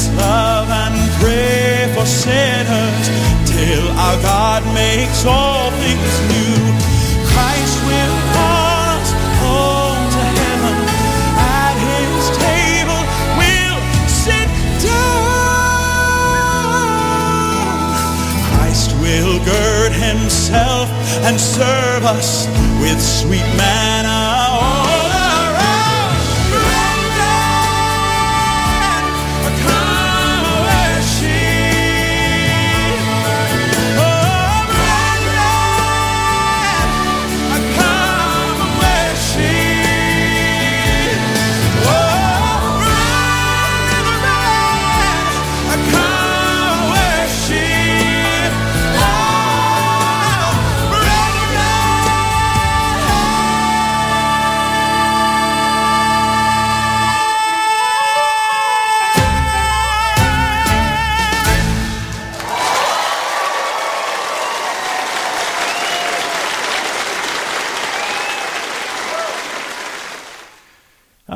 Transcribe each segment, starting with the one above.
Let us love and pray for sinners till our God makes all things new. Christ will call us home to heaven. At his table we'll sit down. Christ will gird himself and serve us with sweet manna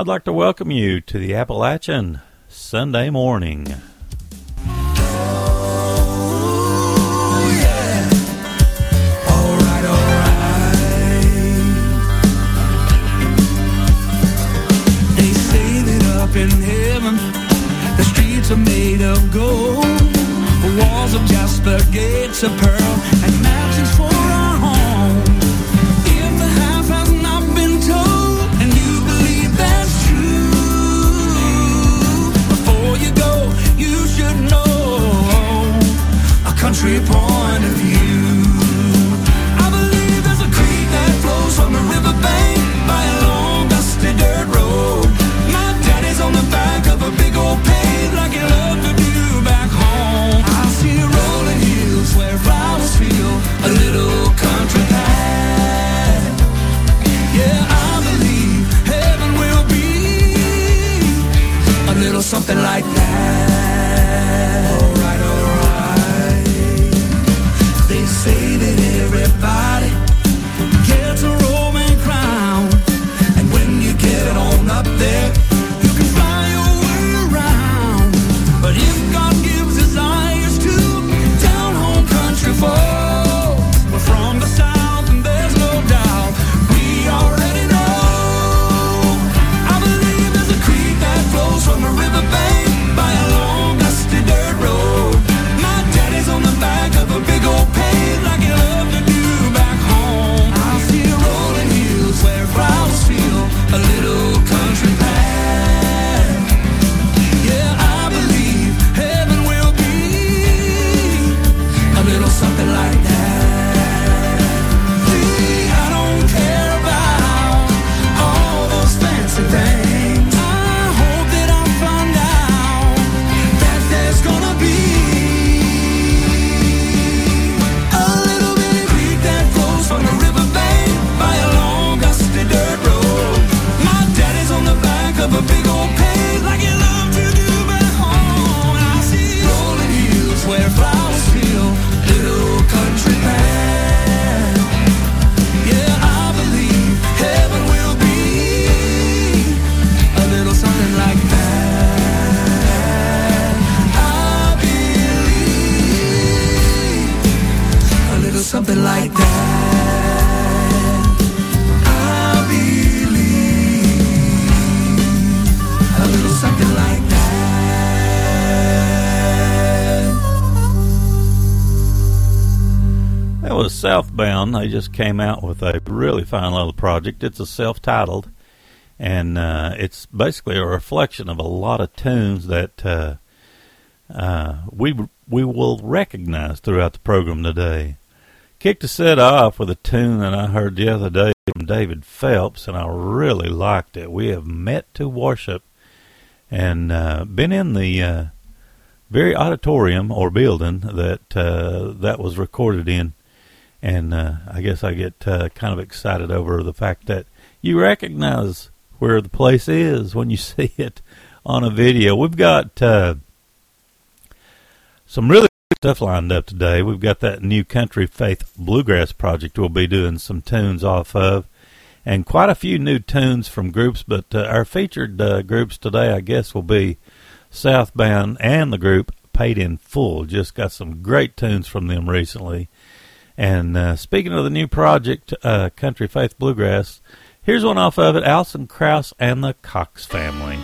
I'd like to welcome you to the Appalachian Sunday morning. In heaven, the streets are made of gold. The walls of jasper, gates of pearl, and mountains for country point of view. I believe there's a creek that flows from a riverbank by a long dusty dirt road. My daddy's on the back of a big old pave like he loved to do back home. I see rolling hills where flowers feel a little country. Southbound. They just came out with a really fine little project. It's a self-titled, and uh, it's basically a reflection of a lot of tunes that uh, uh, we we will recognize throughout the program today. Kicked the set off with a tune that I heard the other day from David Phelps, and I really liked it. We have met to worship, and uh, been in the uh, very auditorium or building that uh, that was recorded in and uh, I guess I get uh, kind of excited over the fact that you recognize where the place is when you see it on a video. We've got uh, some really good stuff lined up today. We've got that new Country Faith Bluegrass project we'll be doing some tunes off of, and quite a few new tunes from groups. But uh, our featured uh, groups today, I guess, will be Southbound and the group Paid in Full. Just got some great tunes from them recently. And uh, speaking of the new project, uh, Country Faith Bluegrass, here's one off of it Alison Krauss and the Cox Family.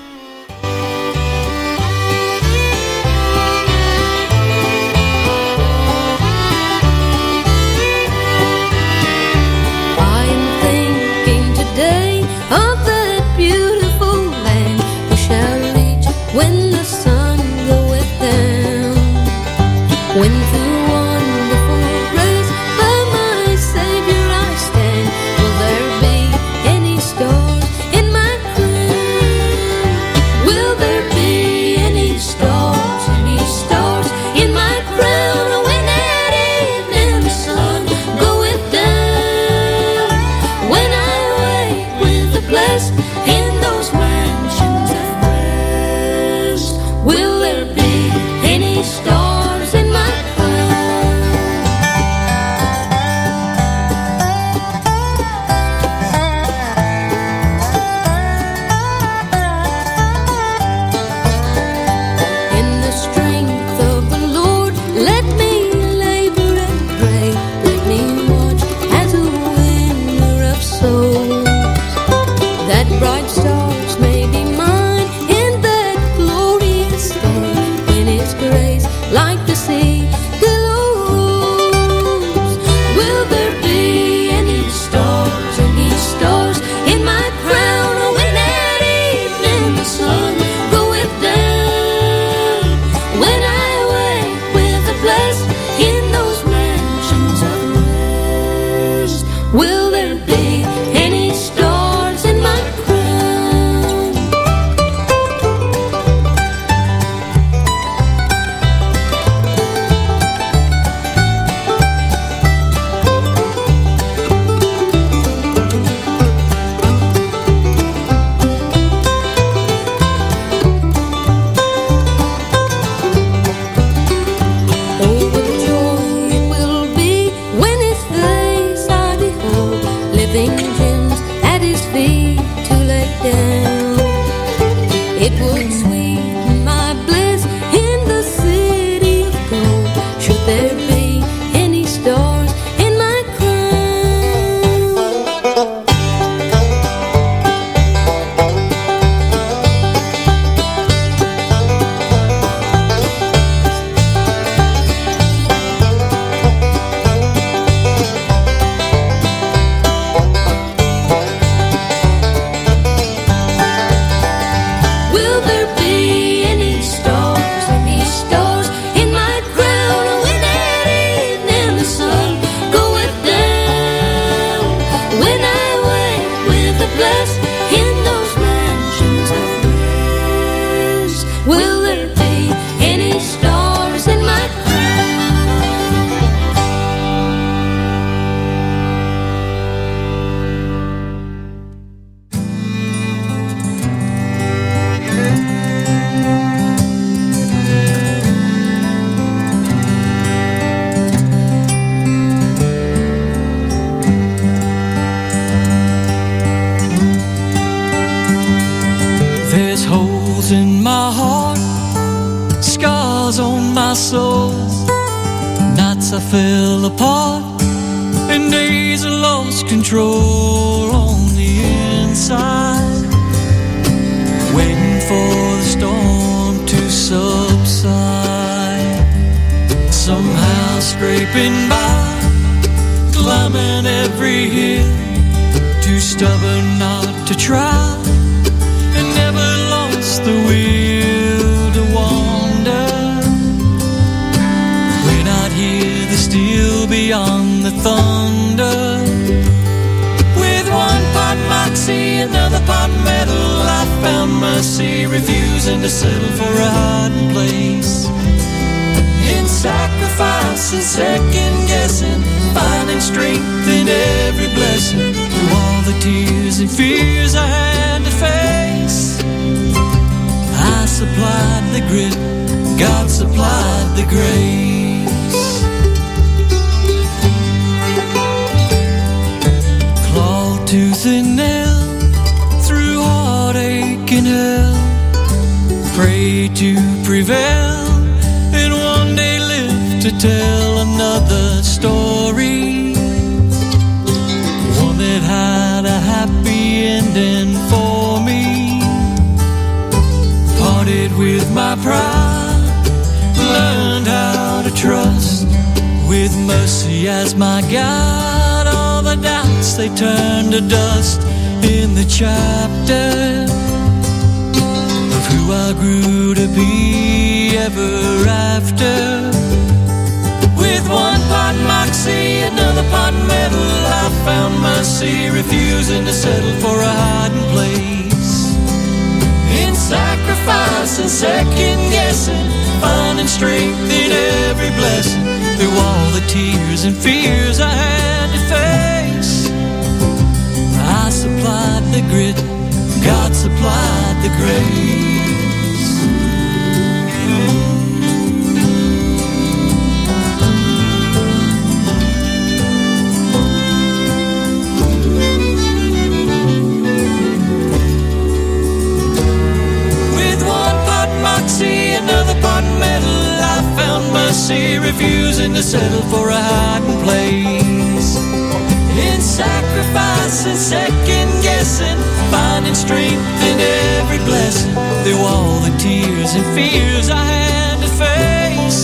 strength in every blessing through all the tears and fears I had to face.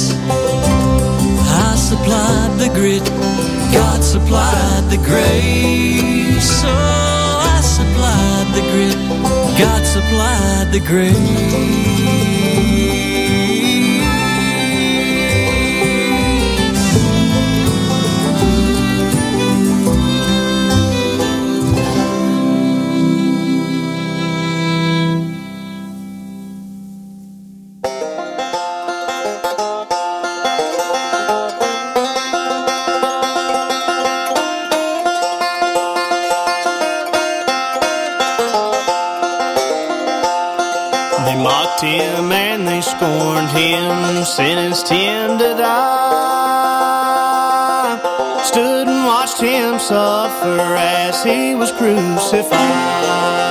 I supplied the grit, God supplied the grace. So oh, I supplied the grit, God supplied the grace. he was crucified.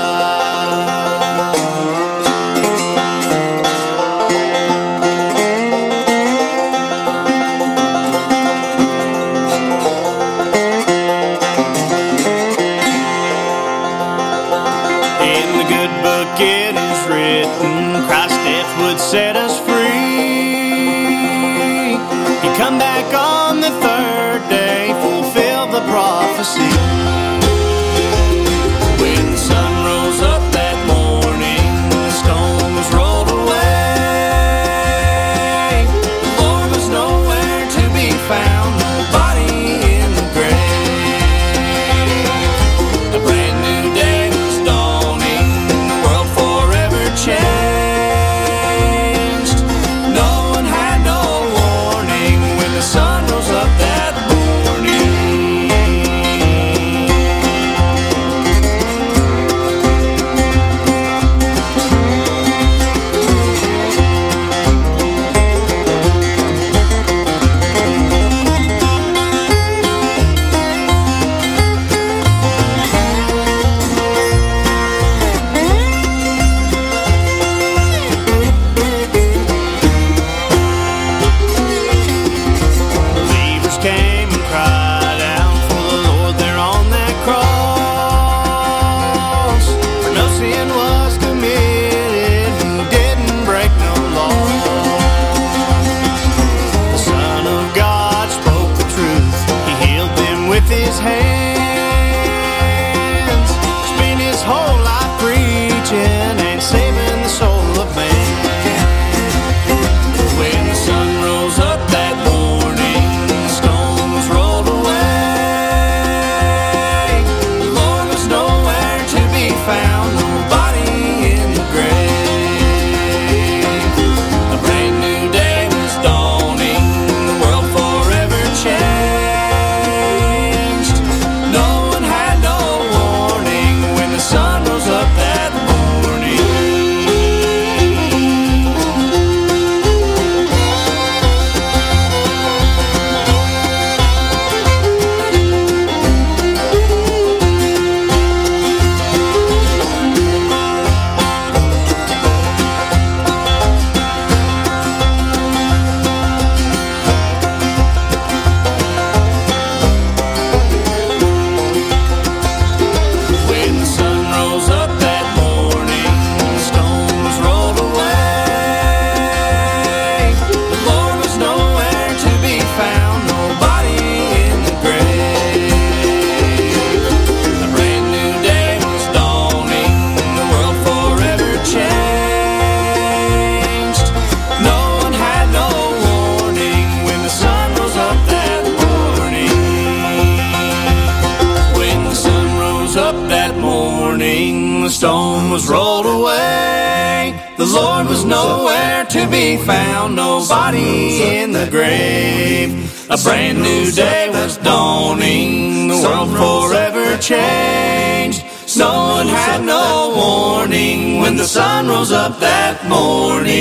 Brand new day was dawning, the world forever changed. No one had no warning when the sun rose up that morning.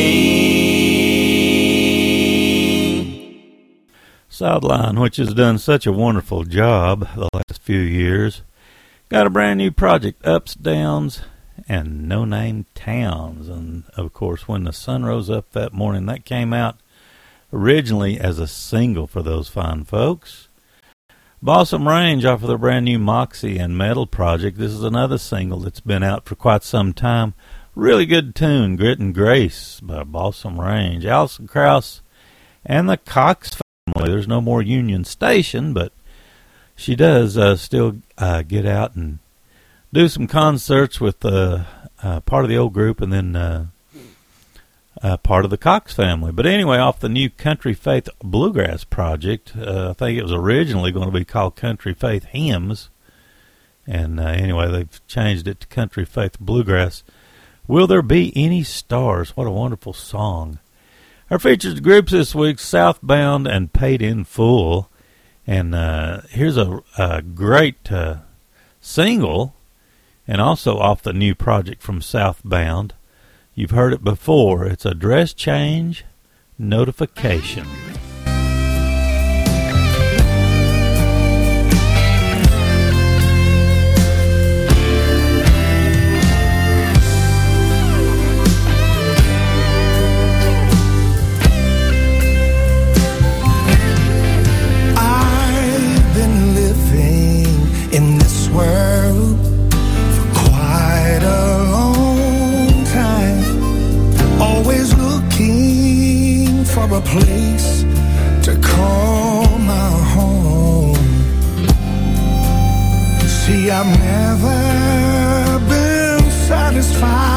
Southline, which has done such a wonderful job the last few years, got a brand new project, Ups, Downs, and No Name Towns. And of course, when the sun rose up that morning, that came out originally as a single for those fine folks. Balsam Range off of their brand new Moxie and Metal project. This is another single that's been out for quite some time. Really good tune, Grit and Grace by Balsam Range. Alison Krauss and the Cox family. There's no more Union Station, but she does uh, still uh, get out and do some concerts with uh, uh, part of the old group and then uh, part of the Cox family. But anyway, off the new Country Faith Bluegrass project, uh, I think it was originally going to be called Country Faith Hymns. And uh, anyway, they've changed it to Country Faith Bluegrass. Will There Be Any Stars? What a wonderful song. Our featured groups this week Southbound and Paid in Full. And uh, here's a, a great uh, single, and also off the new project from Southbound. You've heard it before. It's a dress change notification. See, I've never been satisfied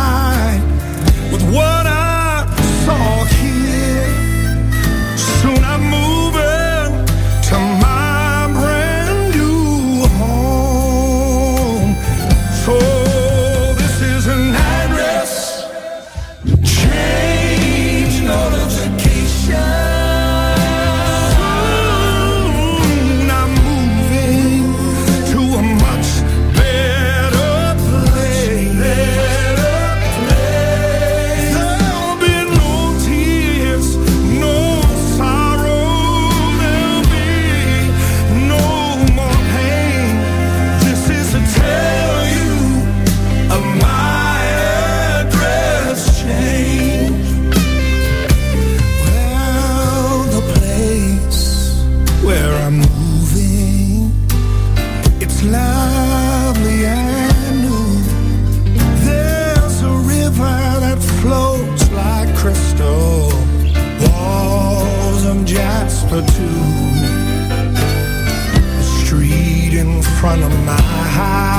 whisper to the street in front of my house.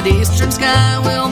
Splits eastern sky, we'll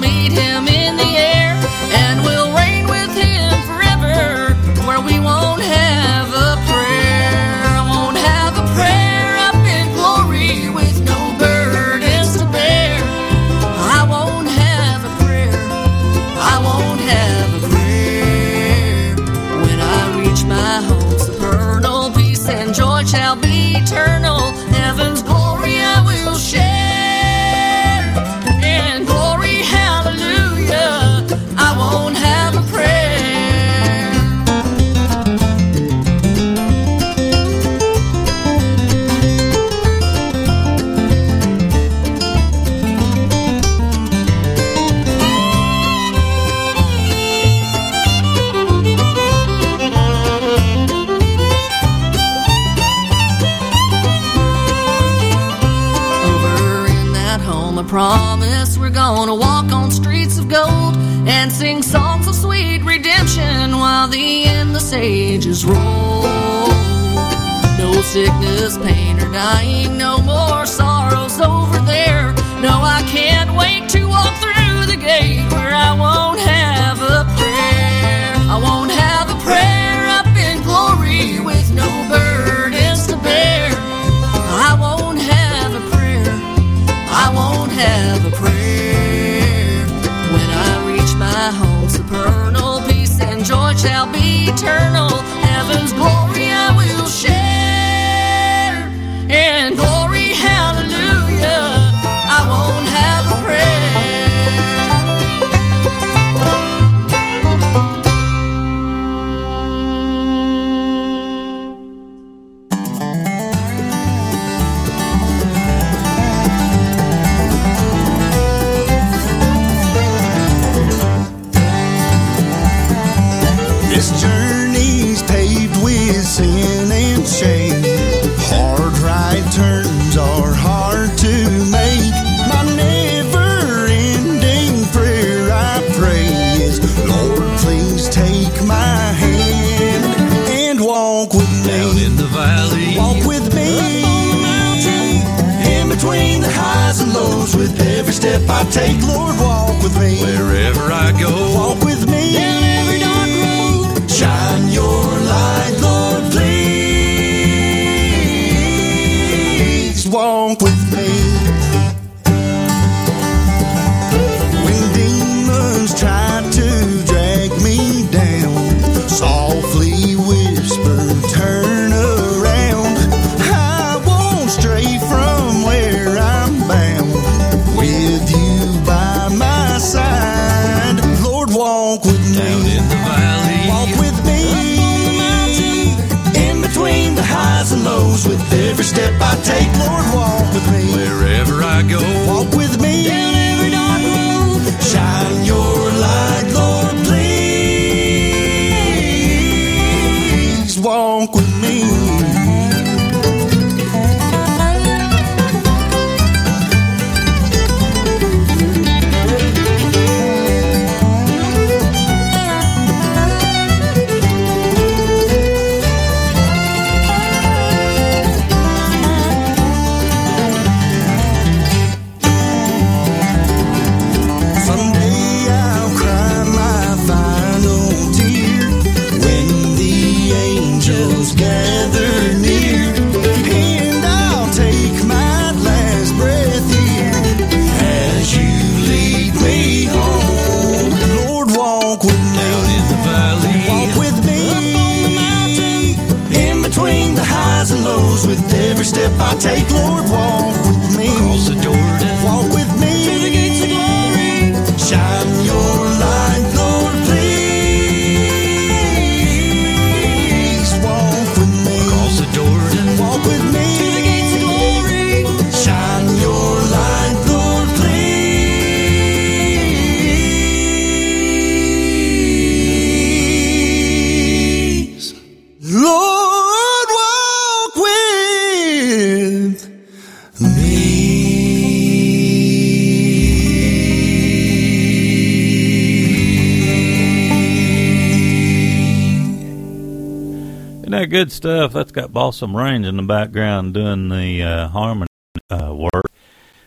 good stuff? That's got Balsam Range in the background doing the uh, harmony uh, work.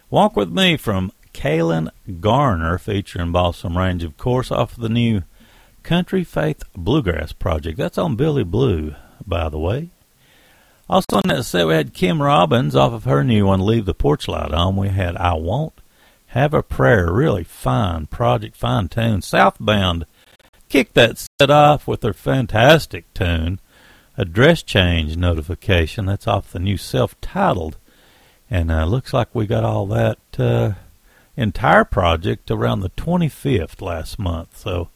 Walk with me from Kalen Garner, featuring Balsam Range, of course, off of the new Country Faith Bluegrass project. That's on Billy Blue, by the way. Also on that set, we had Kim Robbins off of her new one, Leave the Porch Light On. We had I Won't Have a Prayer, really fine project, fine tune. Southbound kicked that set off with her fantastic tune, a dress change notification. That's off the new self-titled, and uh, looks like we got all that uh, entire project around the 25th last month. So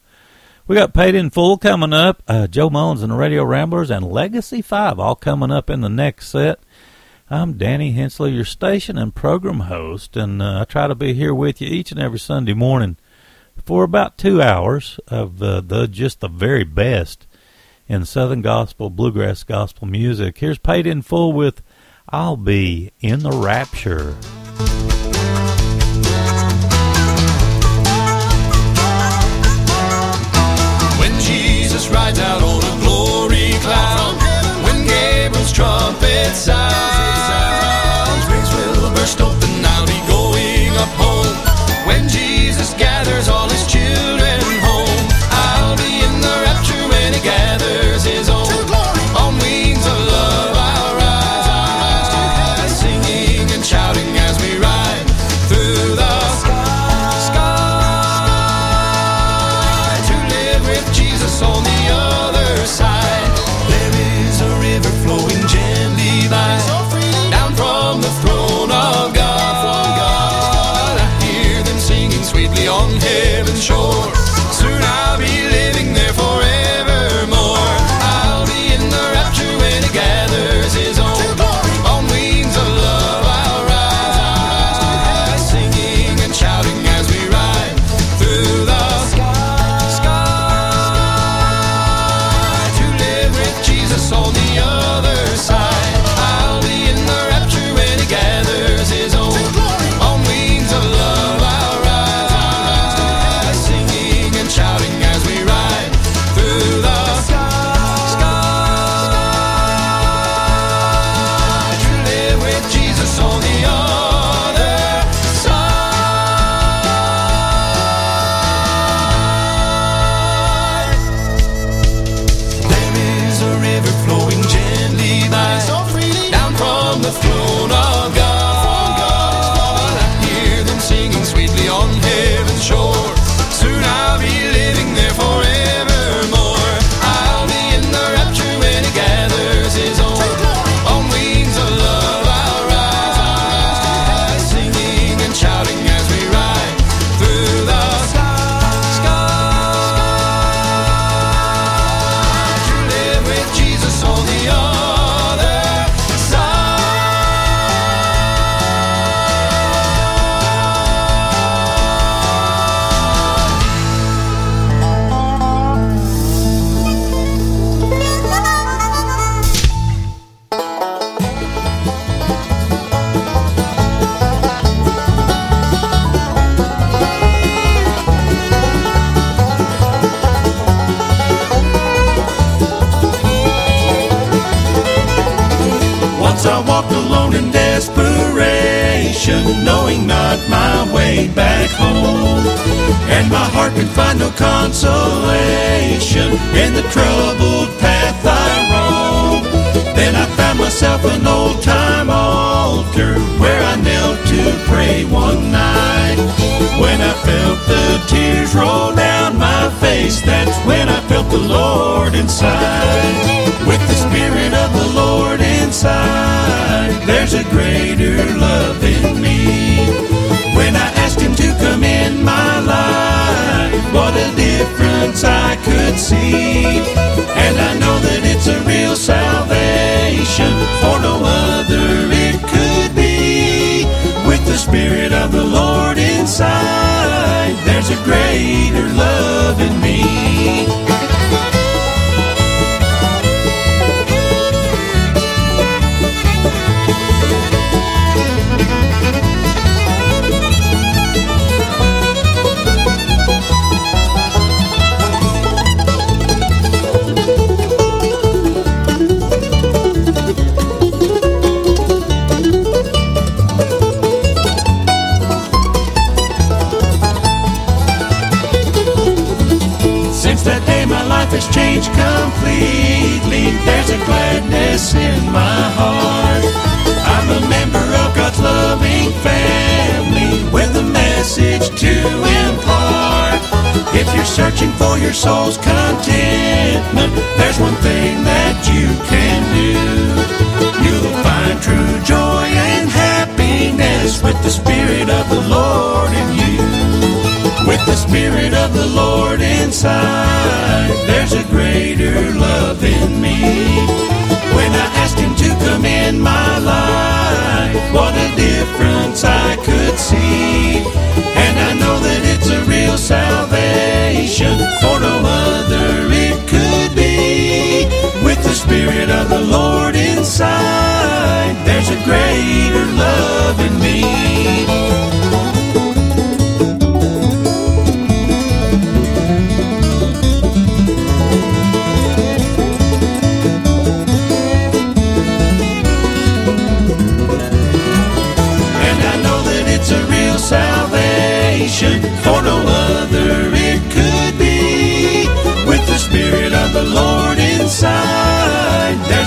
we got paid in full coming up. Uh, Joe Mullins and the Radio Ramblers and Legacy Five all coming up in the next set. I'm Danny Hensley, your station and program host, and uh, I try to be here with you each and every Sunday morning for about two hours of the, the just the very best in Southern gospel, bluegrass gospel music. Here's paid in full with "I'll Be in the Rapture." When Jesus rides out on a glory cloud, when Gabriel's trumpet sounds, graves will burst open.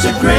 There's a greater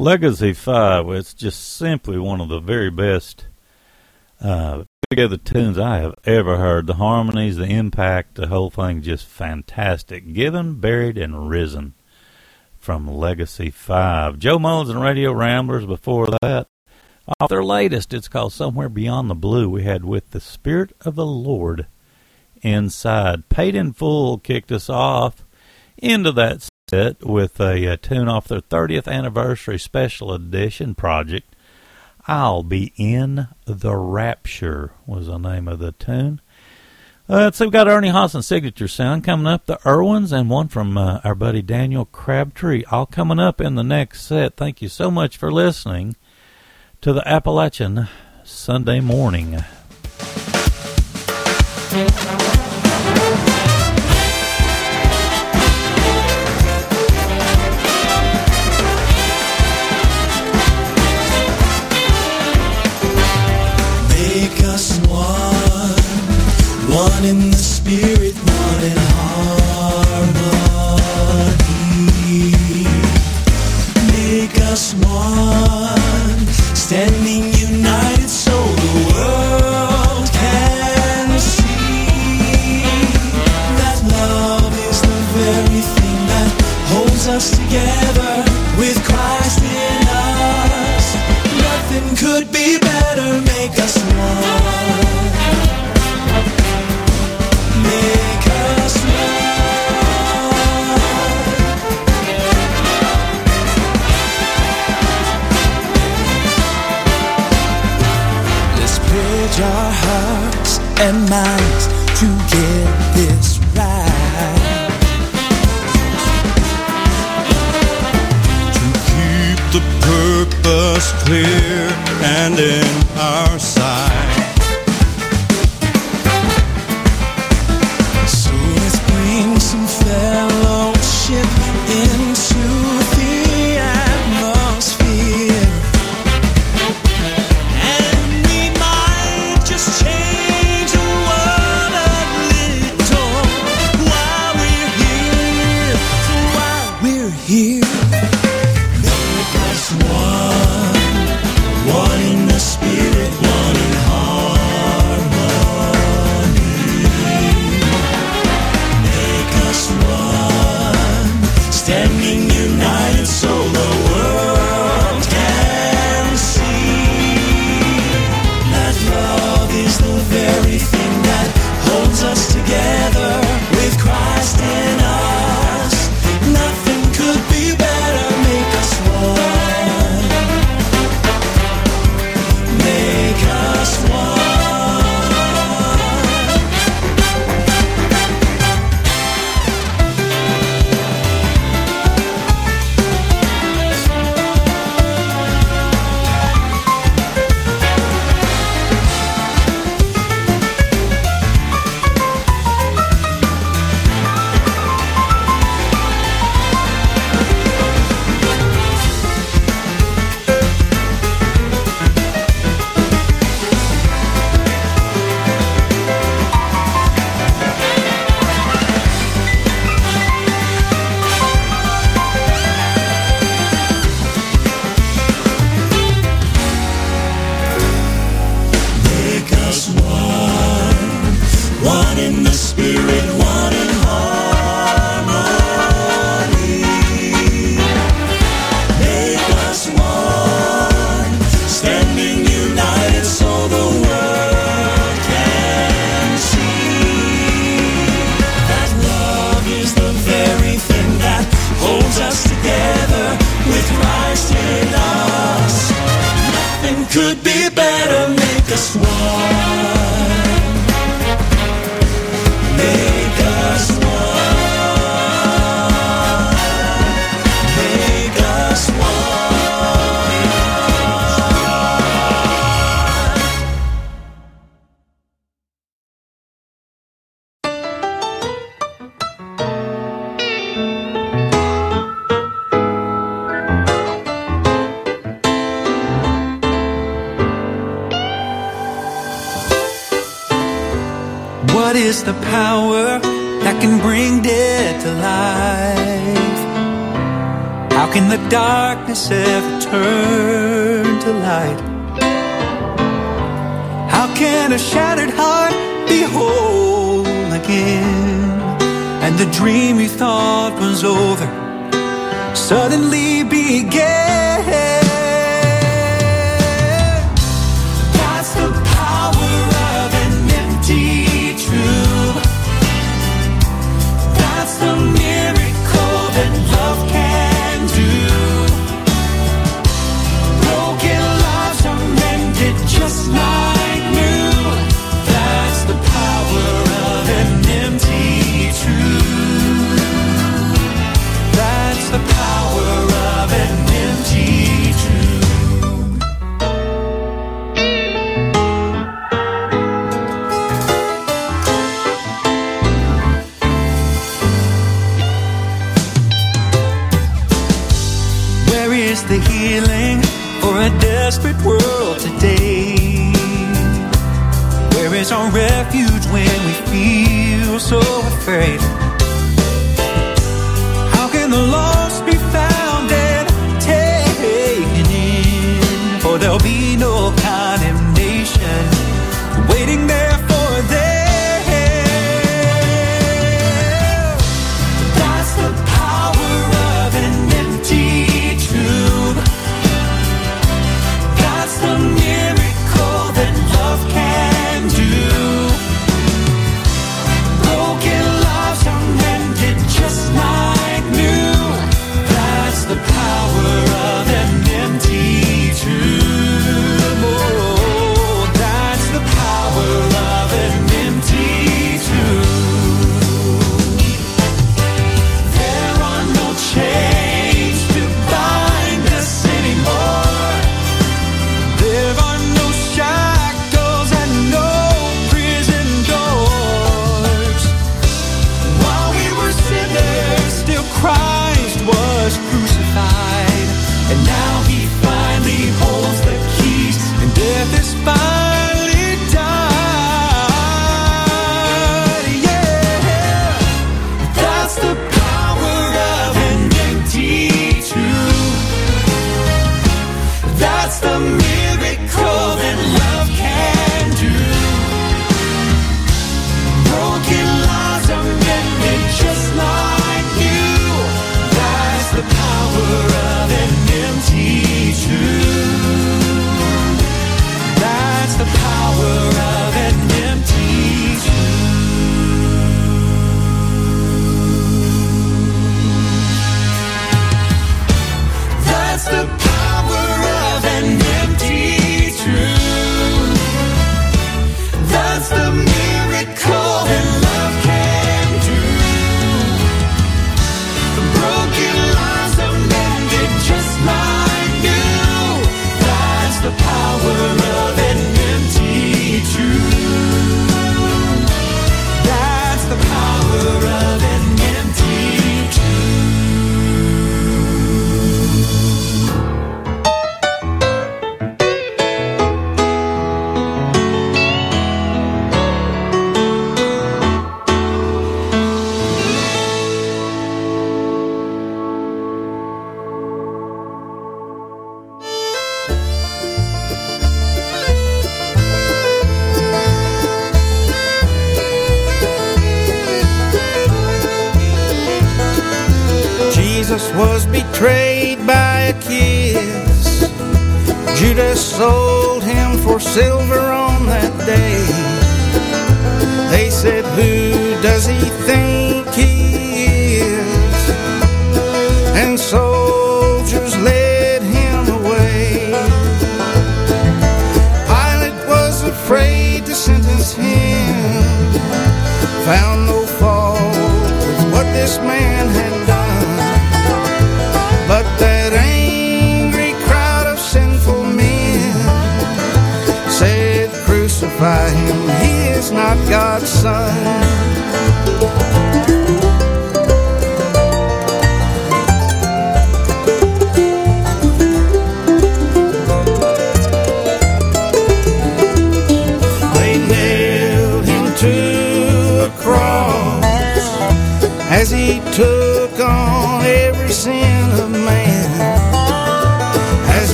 Legacy 5, it's just simply one of the very best uh, together tunes I have ever heard. The harmonies, the impact, the whole thing just fantastic. Given, Buried, and Risen from Legacy 5. Joe Mullins and Radio Ramblers before that. Off their latest, it's called Somewhere Beyond the Blue. We had With the Spirit of the Lord Inside. Paid in Full kicked us off into that set with a, uh tune off their 30th anniversary special edition project. I'll be in the rapture was the name of the tune. Uh, so we've got Ernie Haase signature sound coming up, the Erwins, and one from uh, our buddy Daniel Crabtree. All coming up in the next set. Thank you so much for listening to the Appalachian Sunday morning. In the spirit, one in harmony. Make us one, standing united so the world can see that love is the very thing that holds us together with Christ in us. Nothing could be better. Make us one. And minds to get this right. to keep the purpose clear and in our sight. Suddenly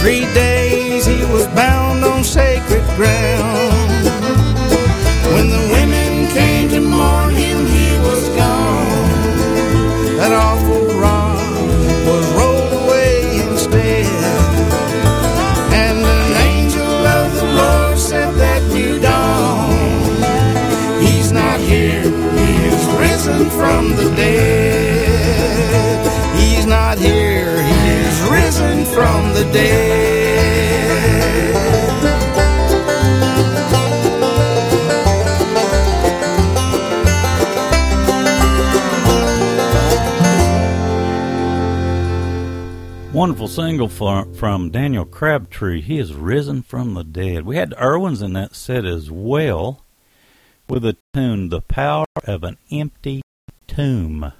Three days Wonderful single from, from Daniel Crabtree. He is risen from the dead. We had Erwins in that set as well with the tune The Power of an Empty Tomb.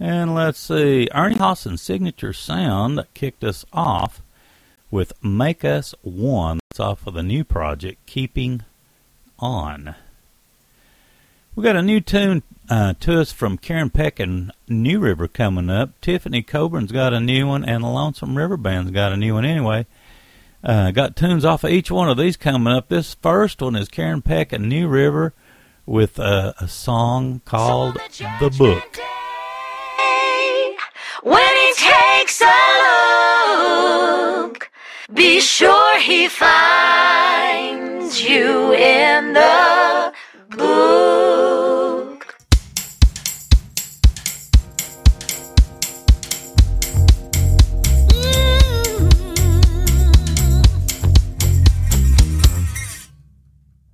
And let's see, Ernie Haase's signature sound kicked us off with Make Us One. That's off of the new project, Keeping On. We got a new tune uh, to us from Karen Peck and New River coming up. Tiffany Coburn's got a new one, and the Lonesome River Band's got a new one anyway. Uh, got tunes off of each one of these coming up. This first one is Karen Peck and New River with uh, a song called The Book. When he takes a look, be sure he finds you in the book.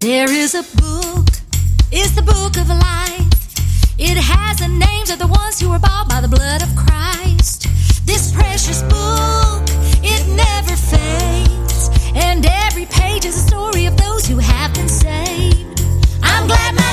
There is a book, it's the book of life. It has the names of the ones who were bought by the blood of Christ. This precious book, it never fades. And every page is a story of those who have been saved. I'm glad my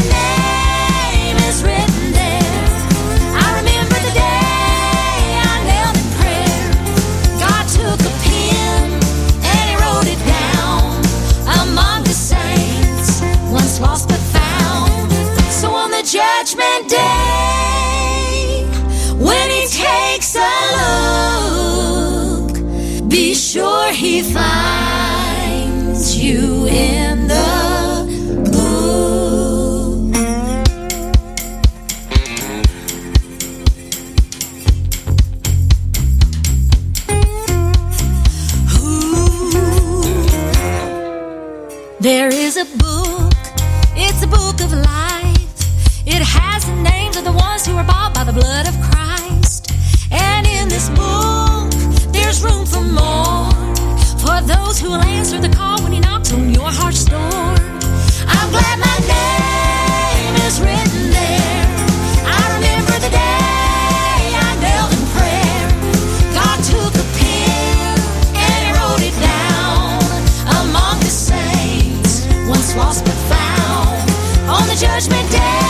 he finds you in the book. There is a book, it's a book of life. It has the names of the ones who were bought by the blood of Christ. And in this book, there's room for more. For those who will answer the call when he knocks on your heart's door. I'm glad my name is written there. I remember the day I knelt in prayer. God took a pen and he wrote it down among the saints, once lost but found. On the judgment day,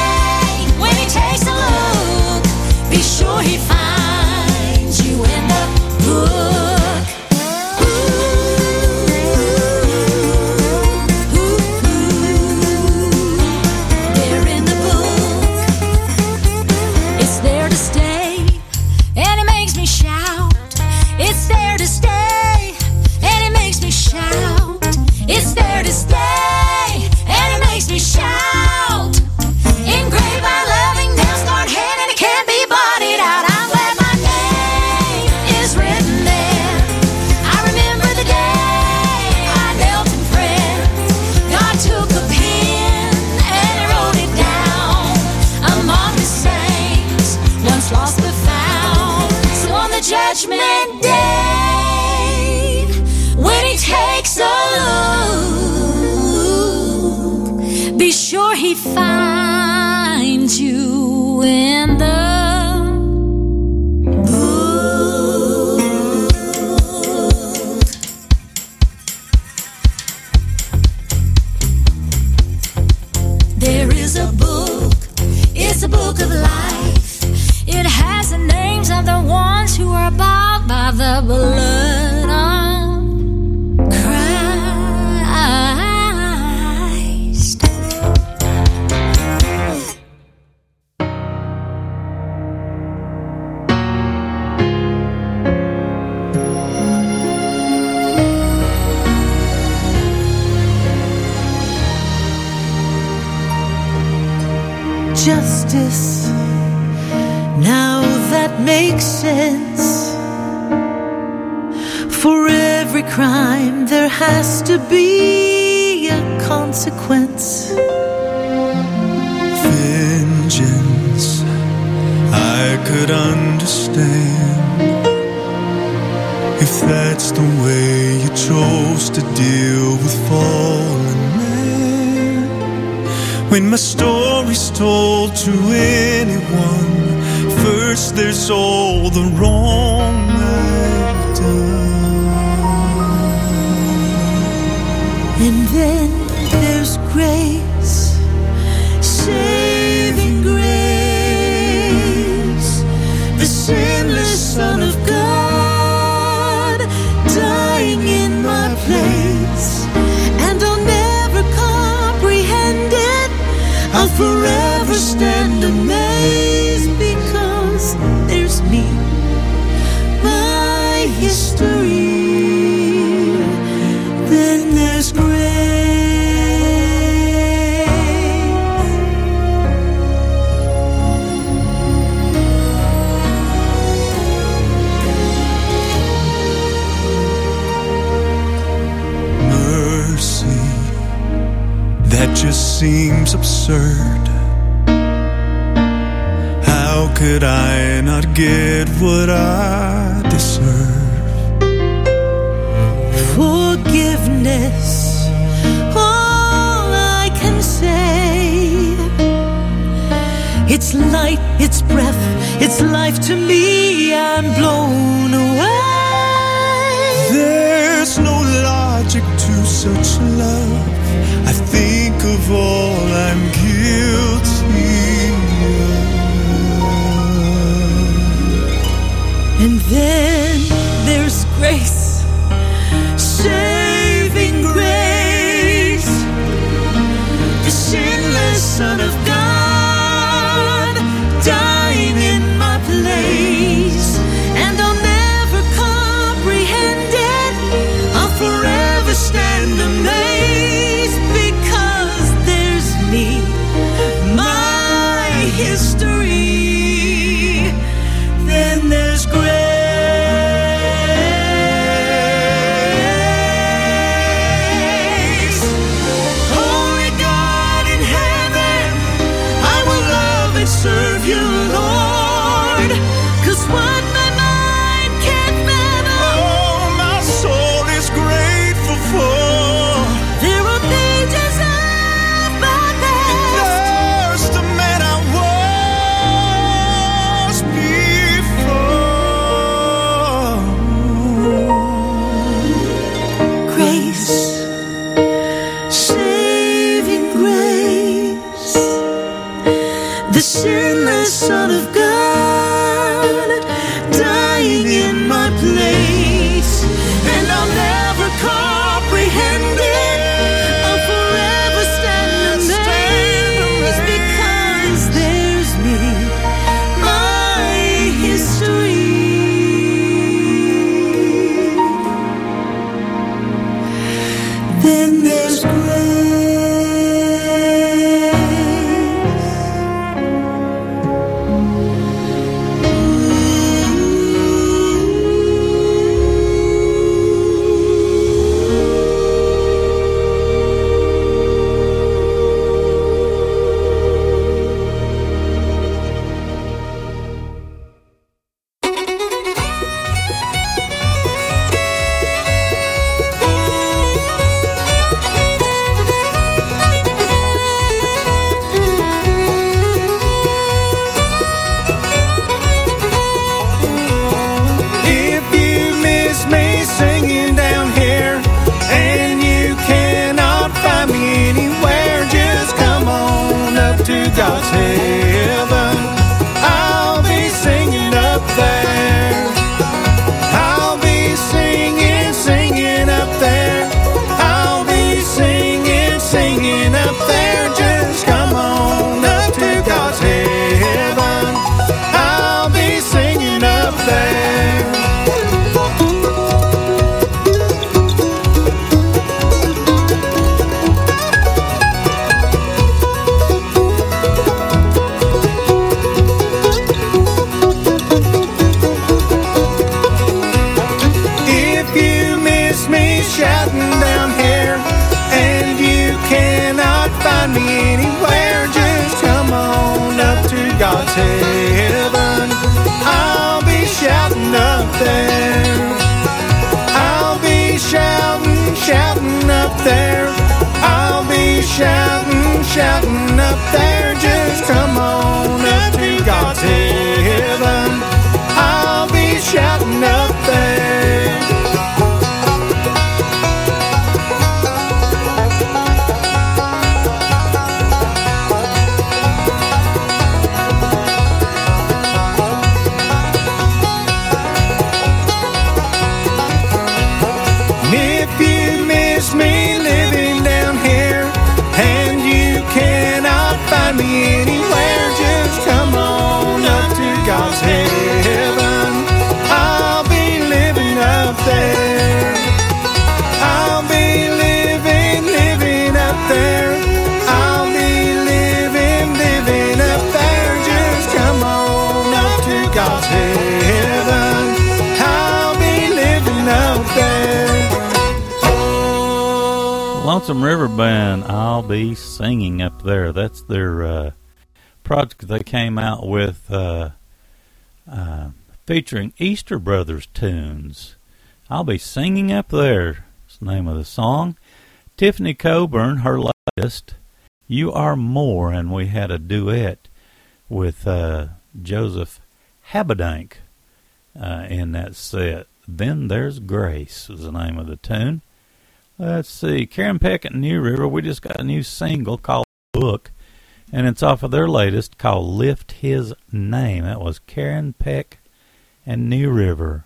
history. River Band, I'll be singing up there. That's their uh, project they came out with uh, uh, featuring Easter Brothers tunes. I'll be singing up there. It's the name of the song. Tiffany Coburn, her latest, You Are More, and we had a duet with uh, Joseph Habedank uh, in that set. Then There's Grace was the name of the tune. Let's see. Karen Peck at New River. We just got a new single called Book, and it's off of their latest called Lift His Name. That was Karen Peck and New River.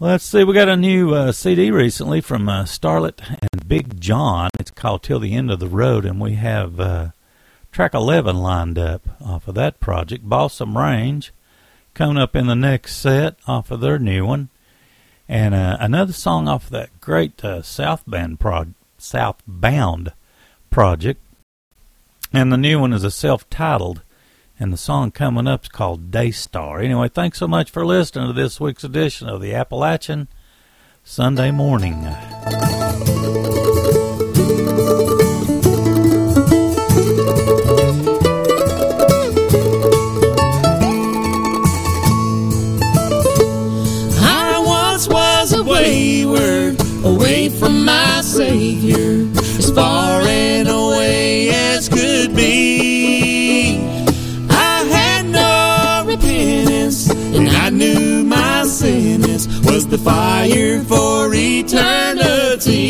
Let's see. We got a new uh, CD recently from uh, Starlett and Big John. It's called Till the End of the Road, and we have uh, track 11 lined up off of that project. Balsam Range coming up in the next set off of their new one. And uh, another song off of that great uh, Southbound, prod- Southbound project. And the new one is a self titled. And the song coming up is called Daystar. Anyway, thanks so much for listening to this week's edition of the Appalachian Sunday Morning. Fire for eternity.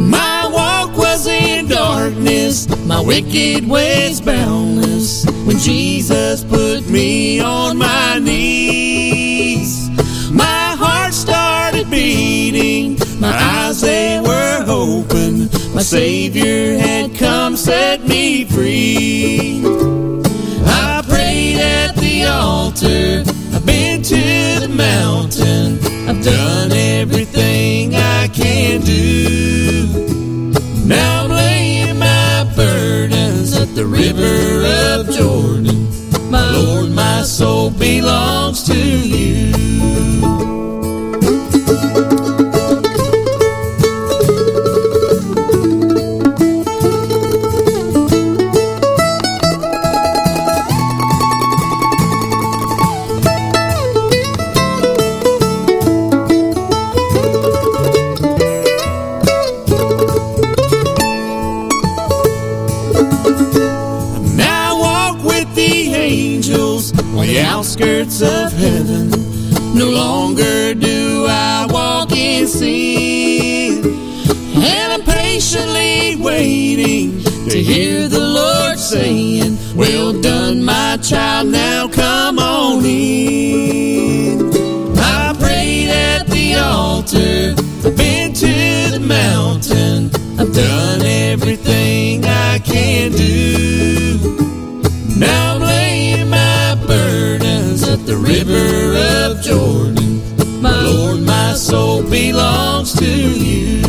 My walk was in darkness, my wicked ways boundless. When Jesus put me on my knees, my heart started beating, my eyes they were open. My Savior had come, set me free. I prayed at the altar, I've been to the mountain, I've done everything I can do. Now I'm laying my burdens at the river of Jordan. My Lord, my soul belongs to you. the outskirts of heaven. No longer do I walk in sin. And I'm patiently waiting to hear the Lord saying, Well done, my child, now come on in. I prayed at the altar, I've been to the mountain, I've done everything I can do. Now the river of Jordan. My Lord, my soul belongs to you.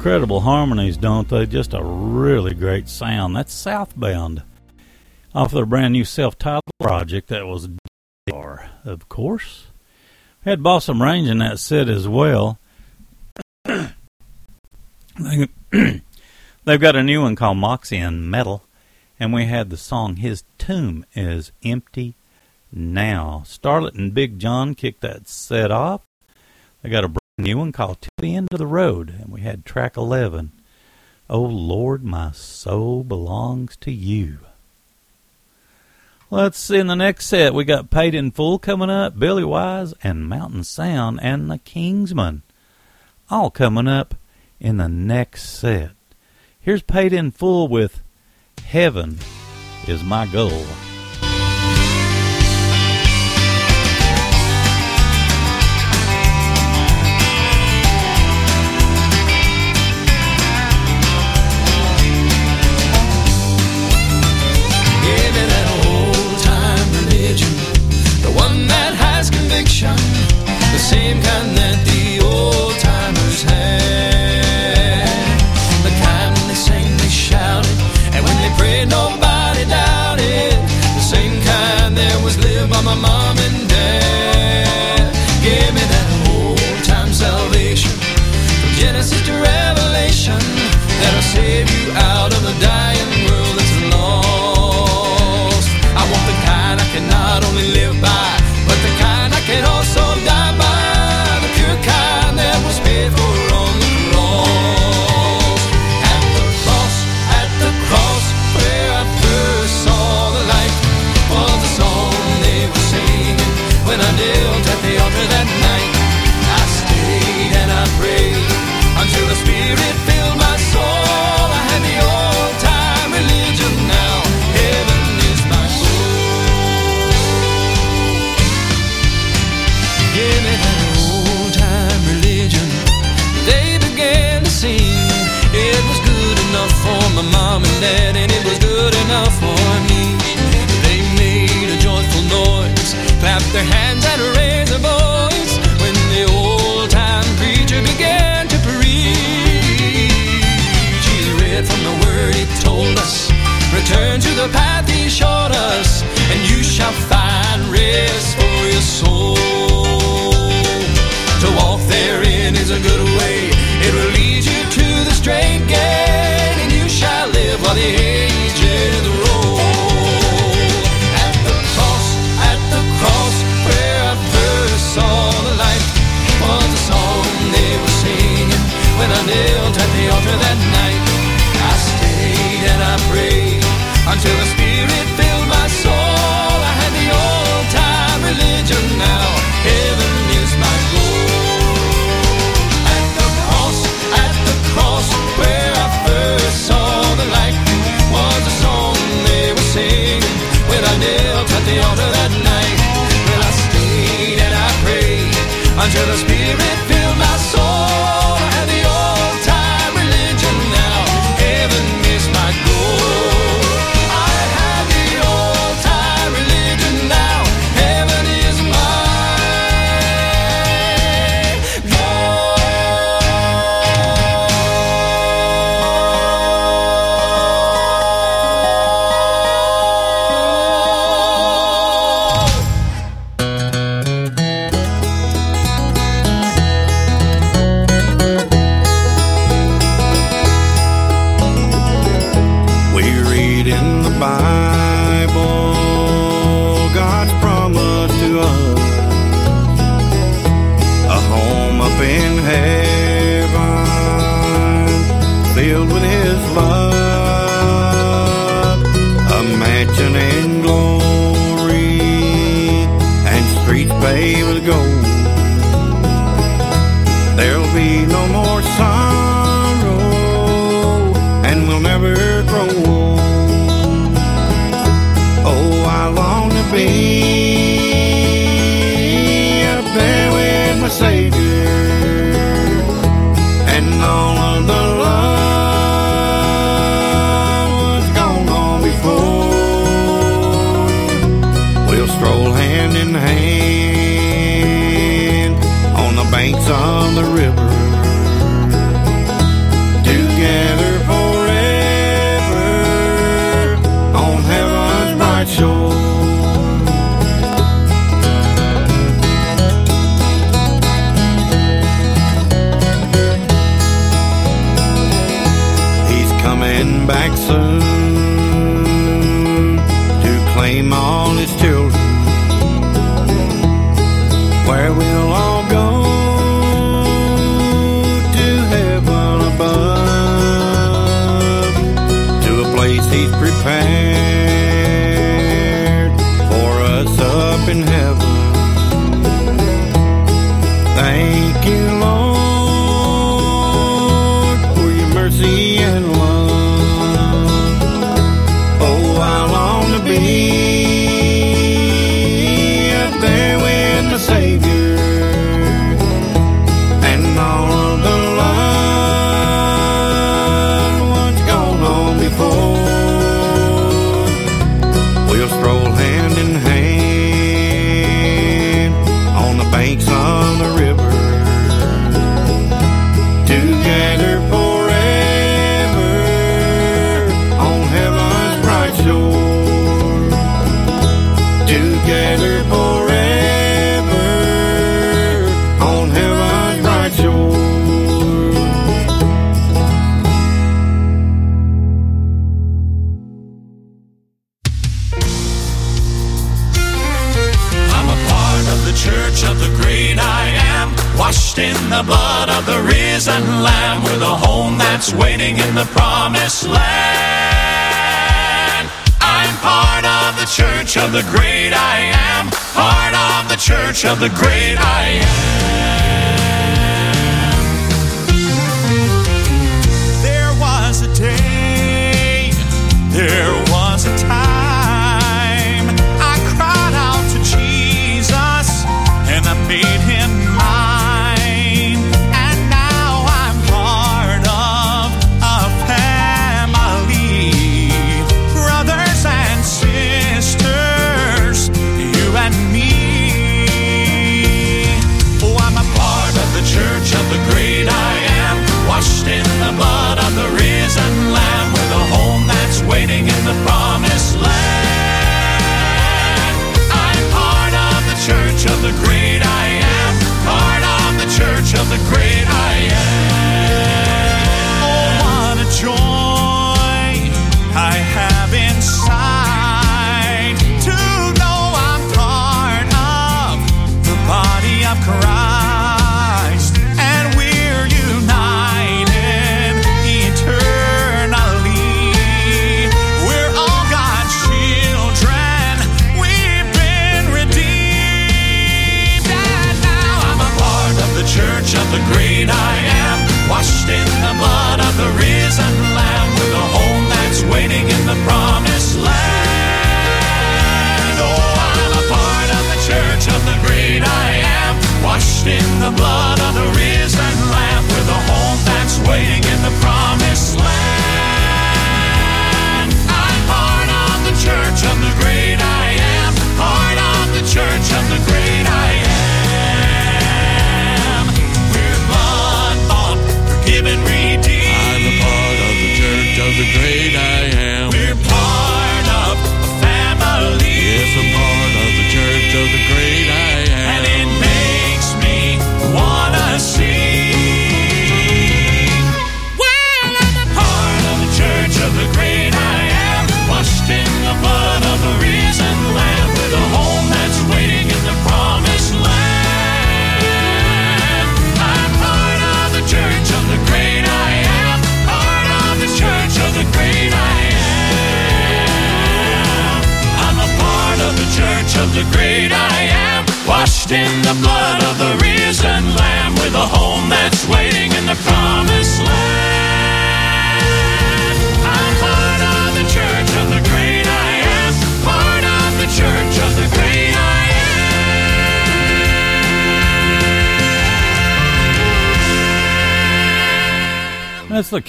incredible harmonies, don't they? Just a really great sound. That's Southbound off their brand new self titled project that was DR, of course. Had Balsam Range in that set as well. They've got a new one called Moxie and Metal, and we had the song His Tomb is Empty Now. Starlett and Big John kicked that set off. I got a brand new one called To the End of the Road, and we had track 11. Oh Lord, my soul belongs to you. Let's see. in the next set. We got Paid in Full coming up, Billy Wise and Mountain Sound and the Kingsmen. All coming up in the next set. Here's Paid in Full with Heaven is My Goal. save you. to the path he showed us, and you shall find rest. until the spirit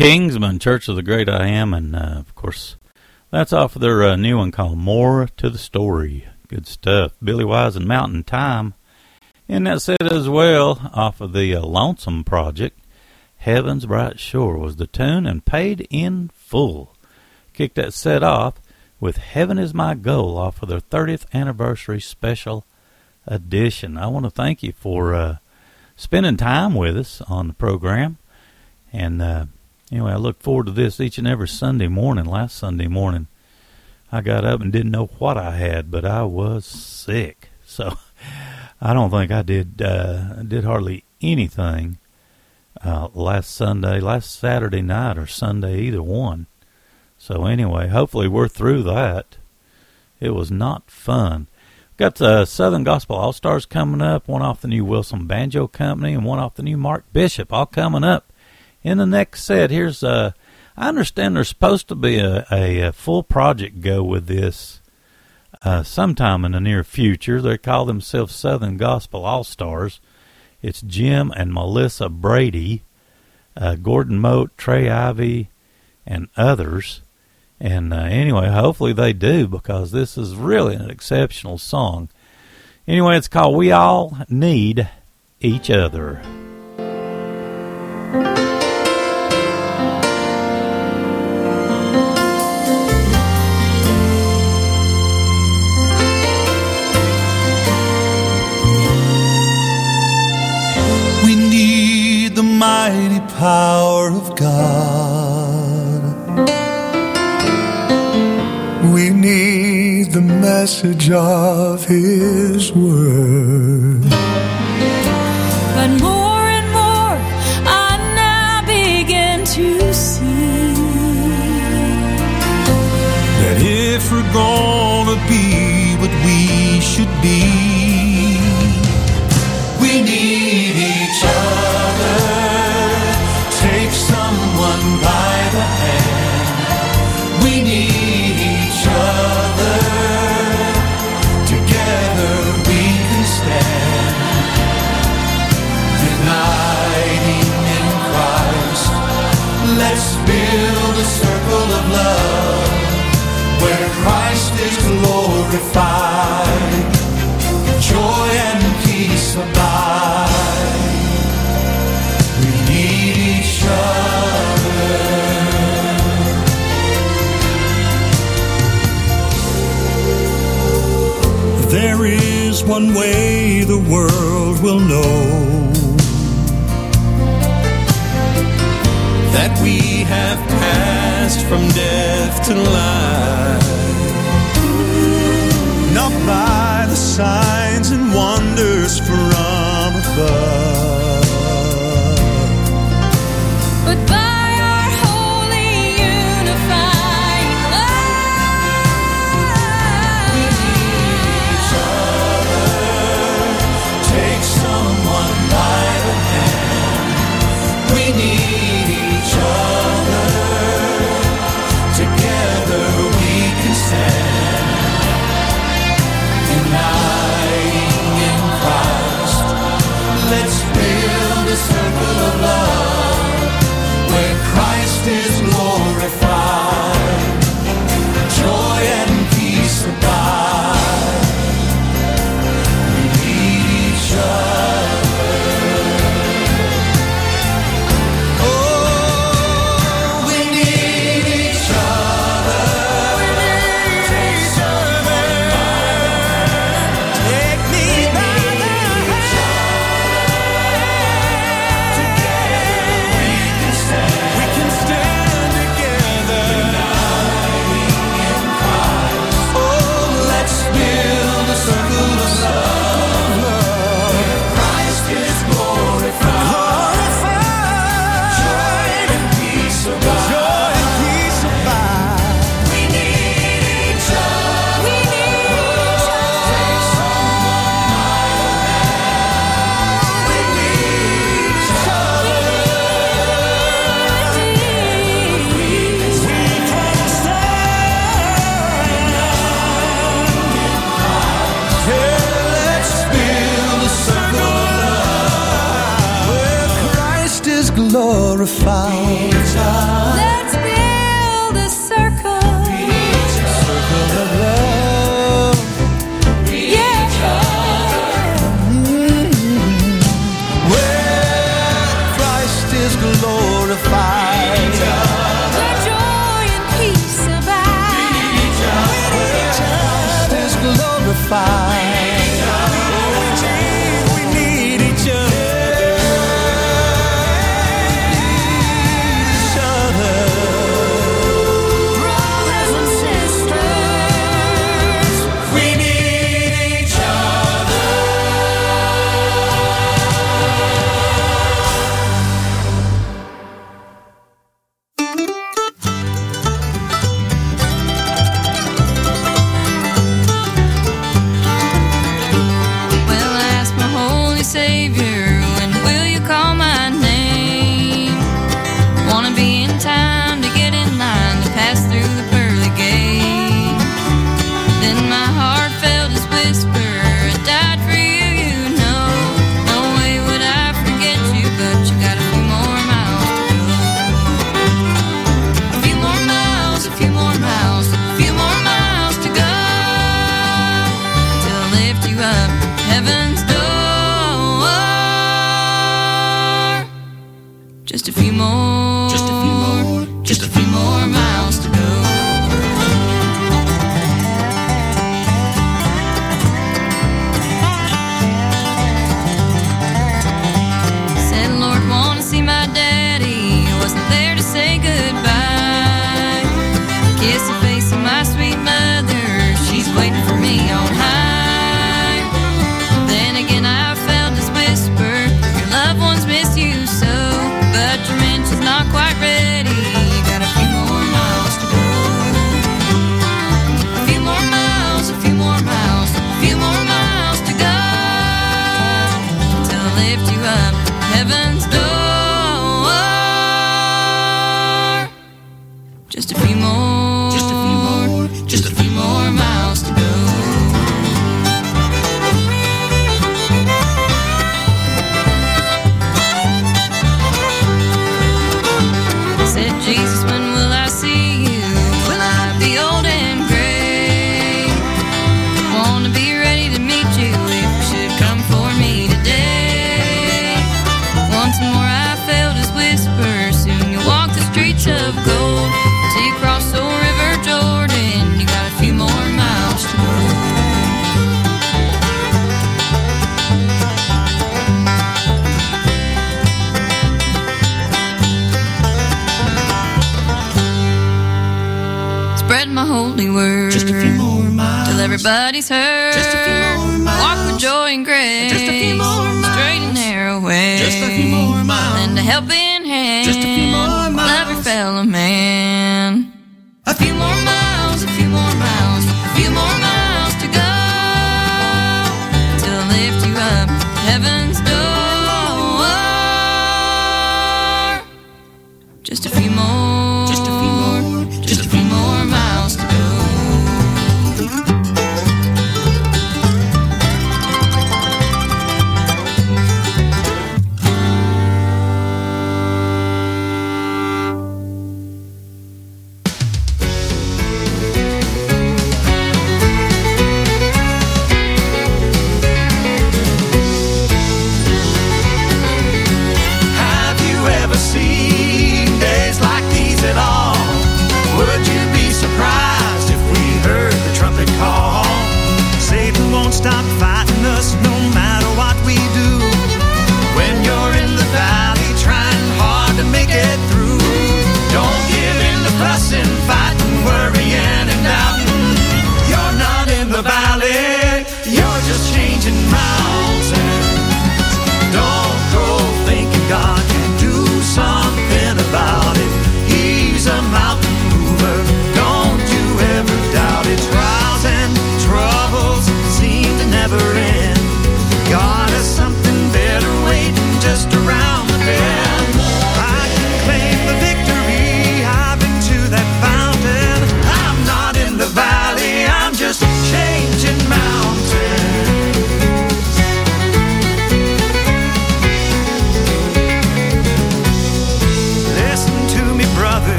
Kingsmen, Church of the Great I Am, and uh, of course, that's off of their uh, new one called More to the Story. Good stuff. Billy Wise and Mountain Time. And that set as well off of the uh, Lonesome Project. Heaven's Bright Shore was the tune and paid in full. Kicked that set off with Heaven is My Goal off of their 30th anniversary special edition. I want to thank you for uh, spending time with us on the program. And uh, Anyway, I look forward to this each and every Sunday morning. Last Sunday morning, I got up and didn't know what I had, but I was sick. So I don't think I did uh, did hardly anything uh, last Sunday, last Saturday night, or Sunday, either one. So anyway, hopefully we're through that. It was not fun. Got the Southern Gospel All Stars coming up, one off the new Wilson Banjo Company, and one off the new Mark Bishop, all coming up in the next set. Here's uh I understand there's supposed to be a, a, a full project go with this uh, sometime in the near future. They call themselves Southern Gospel All Stars. It's Jim and Melissa Brady, uh, Gordon Mote, Trey Ivey, and others. And uh, anyway, hopefully they do because this is really an exceptional song. Anyway, it's called We All Need Each Other. Power of God. We need the message of His Word. But more and more, I now begin to see That if we're gonna be what we should be, one way the world will know that we have passed from death to life. Not by the signs and wonders from above. Glorified.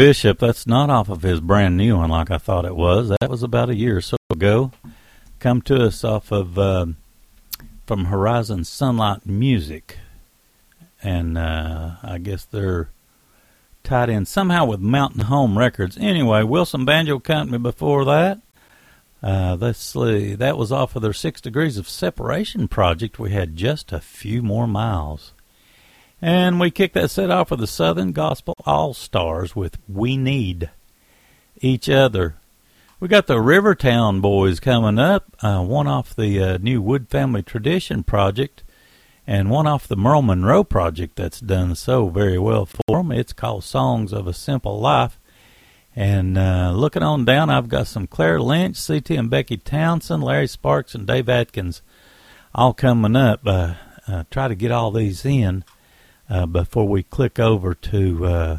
Bishop. That's not off of his brand new one like I thought it was. That was about a year or so ago. Come to us off of uh, from Horizon Sunlight Music. And uh, I guess they're tied in somehow with Mountain Home Records. Anyway, Wilson Banjo Company before that. Uh, let's see. That was off of their Six Degrees of Separation project. We had just a few more miles. And we kick that set off with the Southern Gospel All Stars with We Need Each Other. We got the Rivertown Boys coming up, uh, one off the uh, new Wood Family Tradition project, and one off the Merle Monroe project that's done so very well for them. It's called Songs of a Simple Life. And uh, looking on down, I've got some Claire Lynch, CT and Becky Townsend, Larry Sparks, and Dave Adkins all coming up. Uh, uh, try to get all these in uh, before we click over to uh,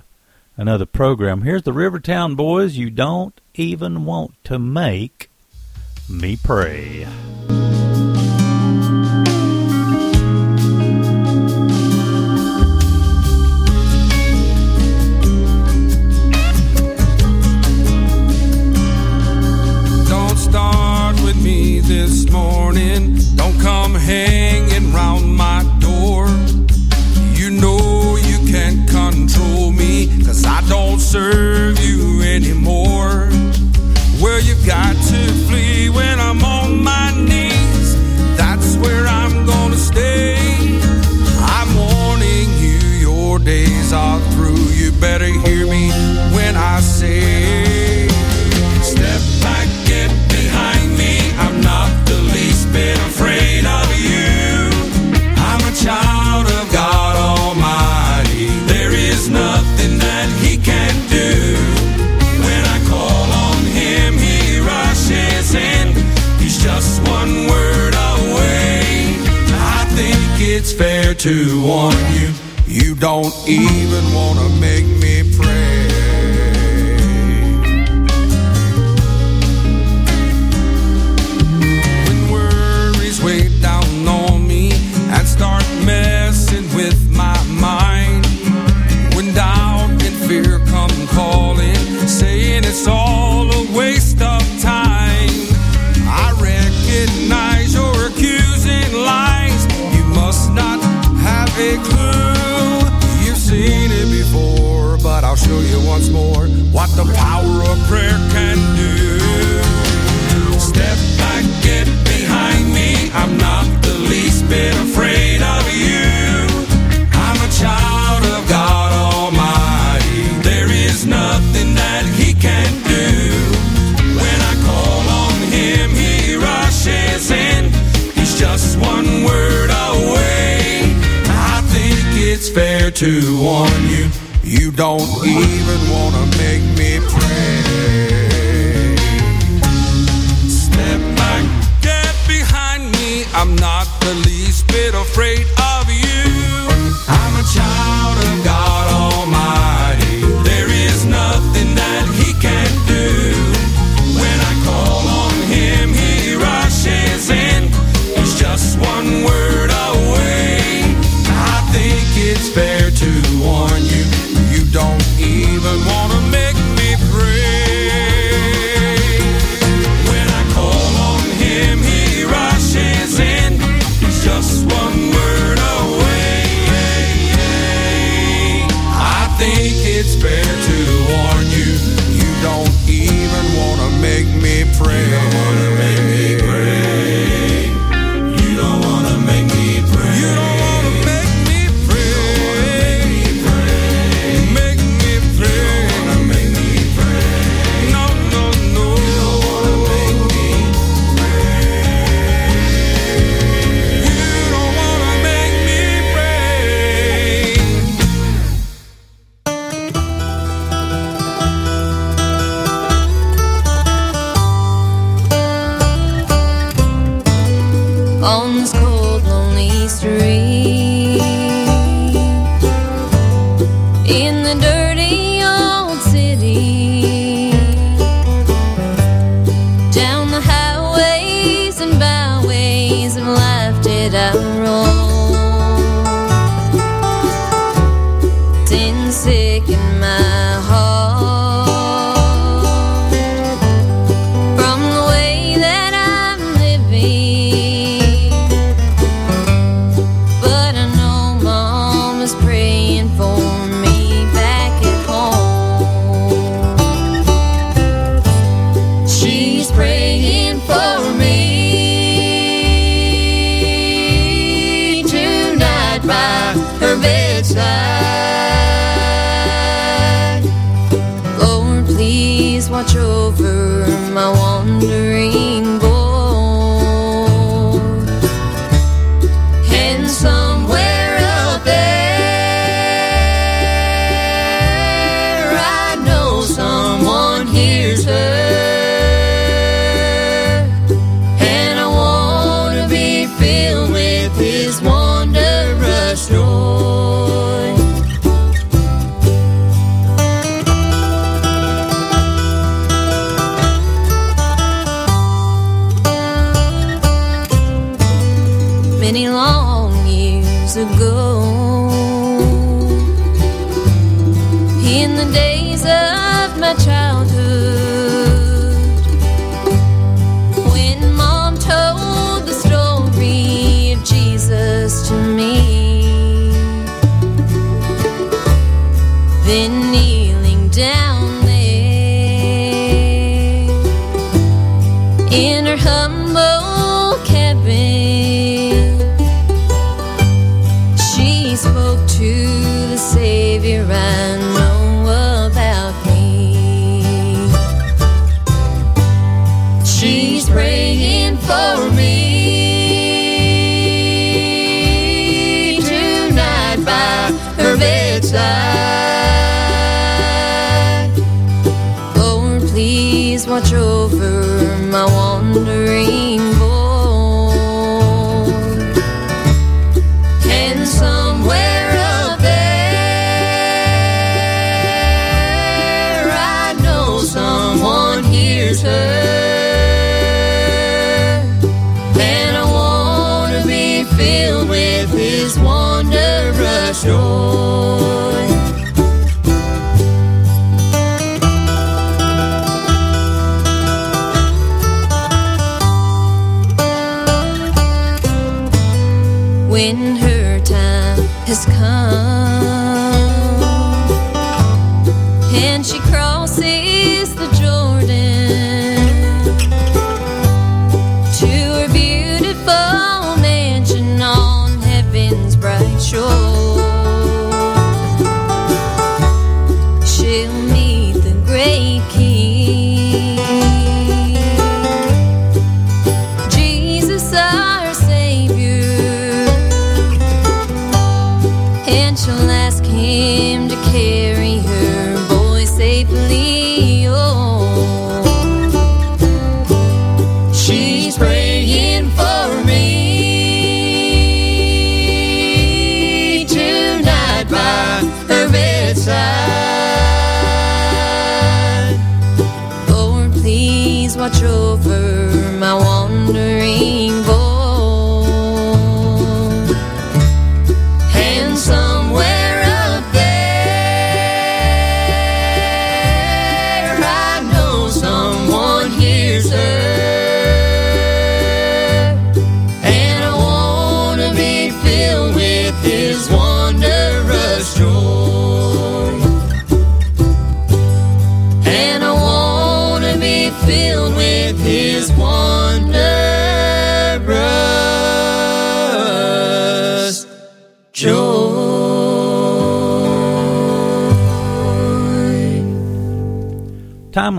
another program. Here's the Rivertown Boys. You don't even want to make me pray. Don't start with me this morning. Don't come hanging round my control me, cause I don't serve you anymore. Where you've got to flee when I'm on warn you. You don't even want to make show you once more what the power of prayer can do. Step back, get behind me. I'm not the least bit afraid of you. I'm a child of God Almighty. There is nothing that He can't do. When I call on Him, He rushes in. He's just one word away. I think it's fair to warn you. You don't even want to make me pray. Step back, get behind me. I'm not the least bit afraid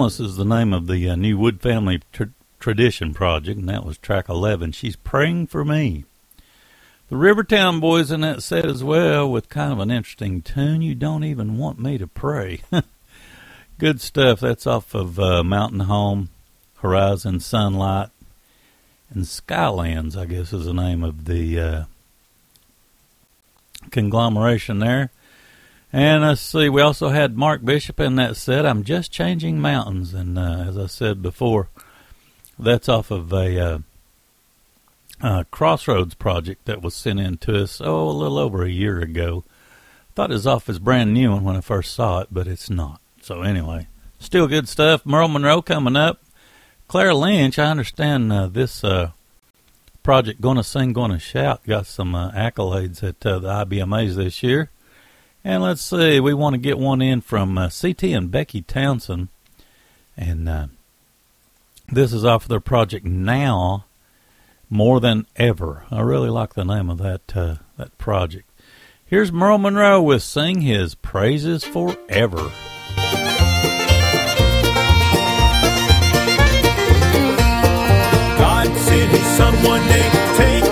Timeless is the name of the uh, new Wood Family tr- Tradition Project, and that was track 11. She's praying for me. The Rivertown Boys in that set as well, with kind of an interesting tune. You don't even want me to pray. Good stuff. That's off of uh, Mountain Home, Horizon Sunlight, and Skylands, I guess is the name of the uh, conglomeration there. And let's see, we also had Mark Bishop in that set. I'm just changing mountains, and uh, as I said before, that's off of a uh, uh, Crossroads project that was sent in to us oh a little over a year ago. Thought it was off brand new one when I first saw it, but it's not. So anyway, still good stuff. Merle Monroe coming up. Claire Lynch, I understand uh, this uh, project "Gonna Sing, Gonna Shout" got some uh, accolades at the IBMAs this year. And let's see, we want to get one in from uh, CT and Becky Townsend. And uh, this is off of their project Now More Than Ever. I really like the name of that, uh, that project. Here's Merle Monroe with Sing His Praises Forever. God said his son one day, take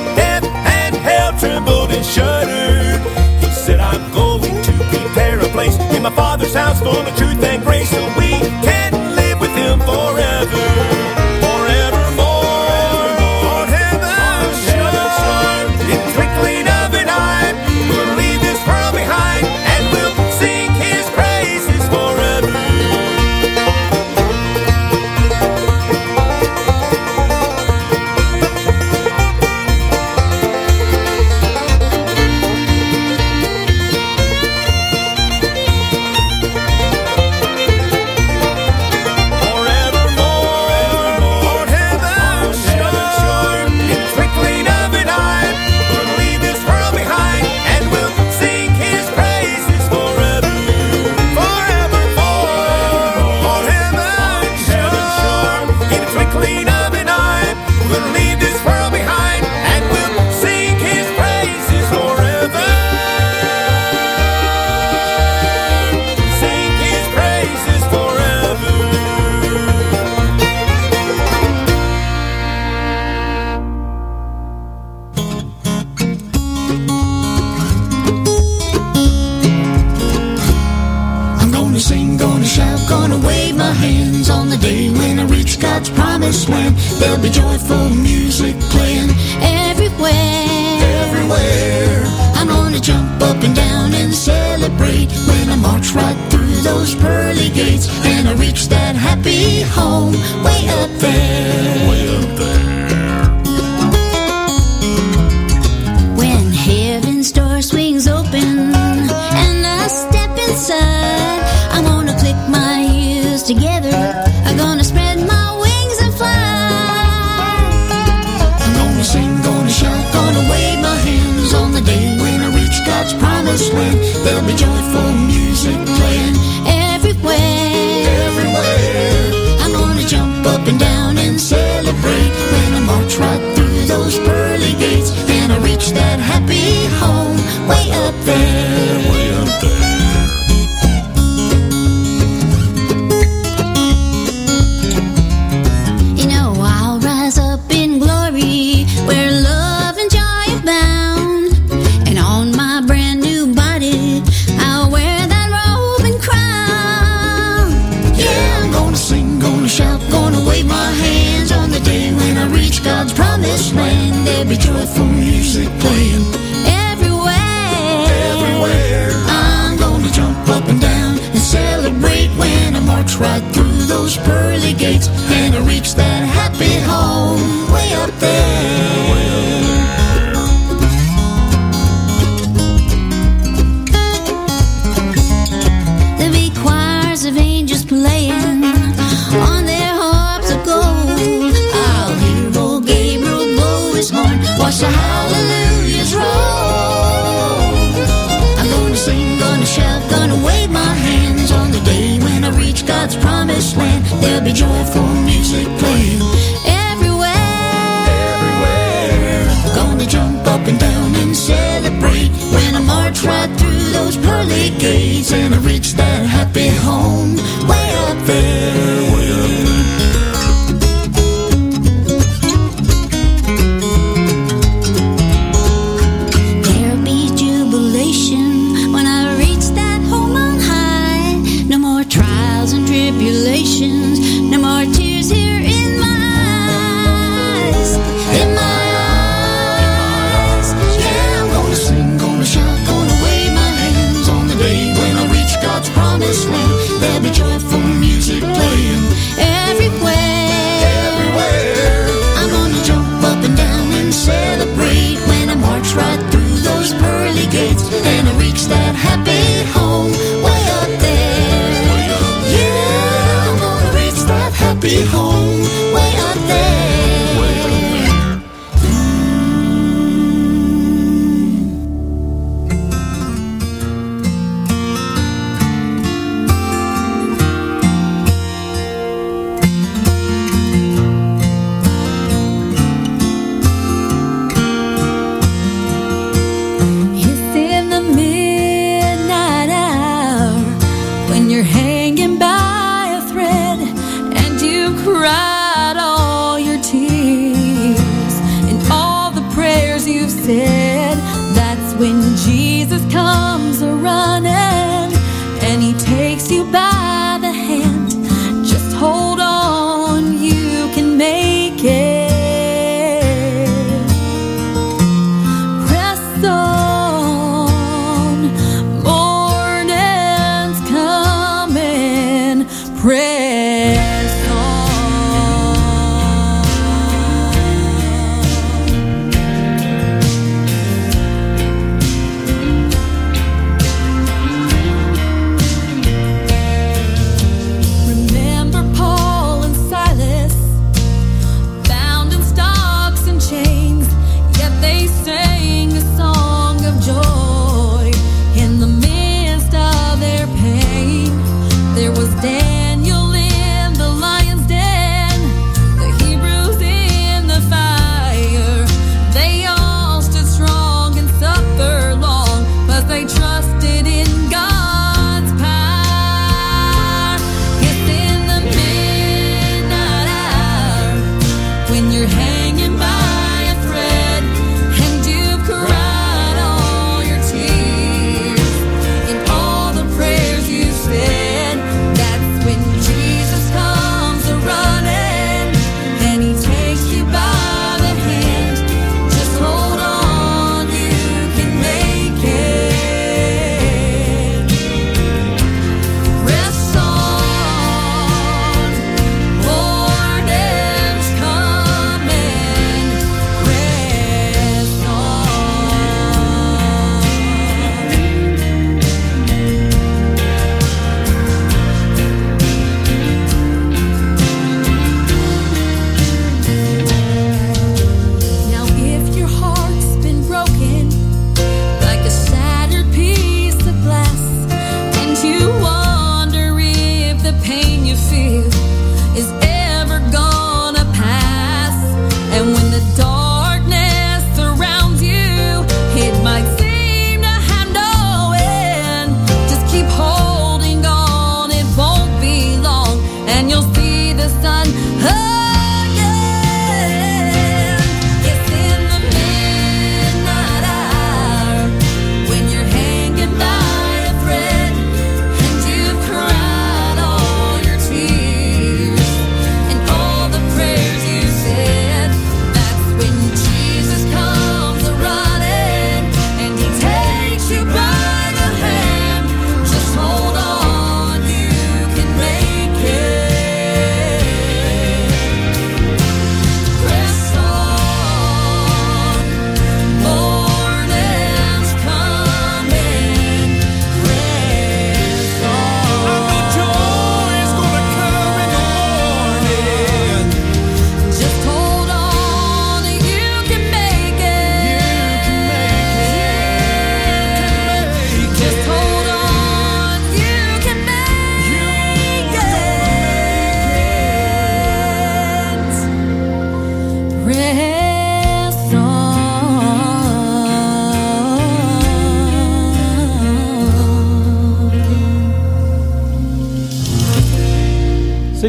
House full of truth and grace. So we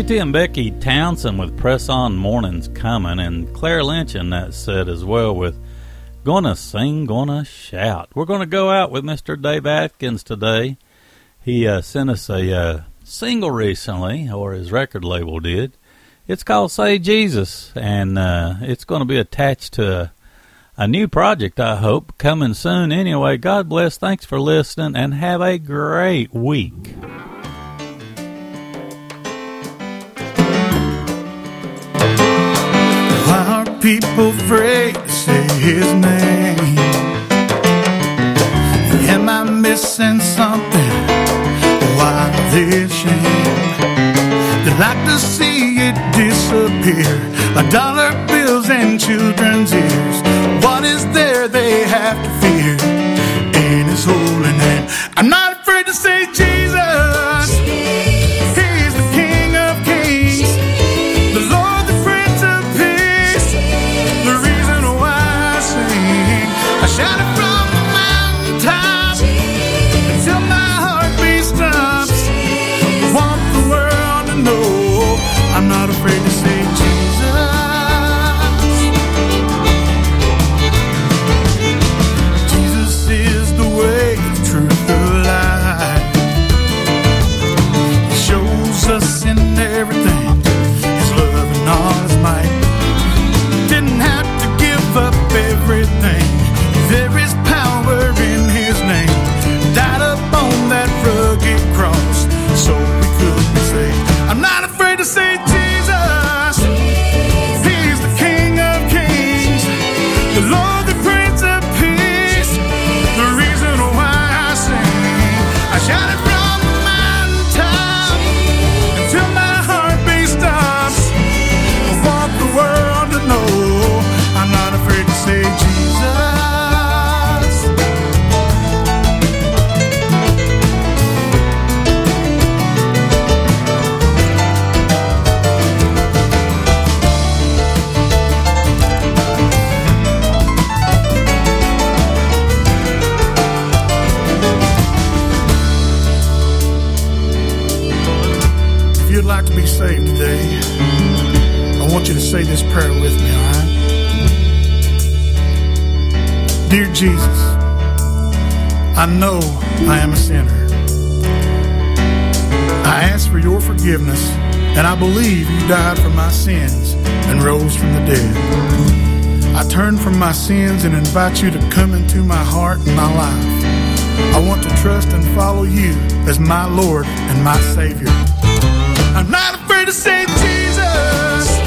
JT and Becky Townsend with Press On Mornings Coming, and Claire Lynch in that set as well with Gonna Sing, Gonna Shout. We're going to go out with Mr. Dave Adkins today. He uh, sent us a uh, single recently, or his record label did. It's called Say Jesus, and uh, it's going to be attached to a, a new project, I hope, coming soon. Anyway, God bless. Thanks for listening, and have a great week. people afraid to say his name? Am I missing something? Why this shame? They like to see it disappear. A dollar bills and children's ears. What is there they have to fear? In his holy name. I'm not afraid to say Jesus. Say this prayer with me, all right? Dear Jesus, I know I am a sinner. I ask for your forgiveness, and I believe you died for my sins and rose from the dead. I turn from my sins and invite you to come into my heart and my life. I want to trust and follow you as my Lord and my Savior. I'm not afraid to say Jesus.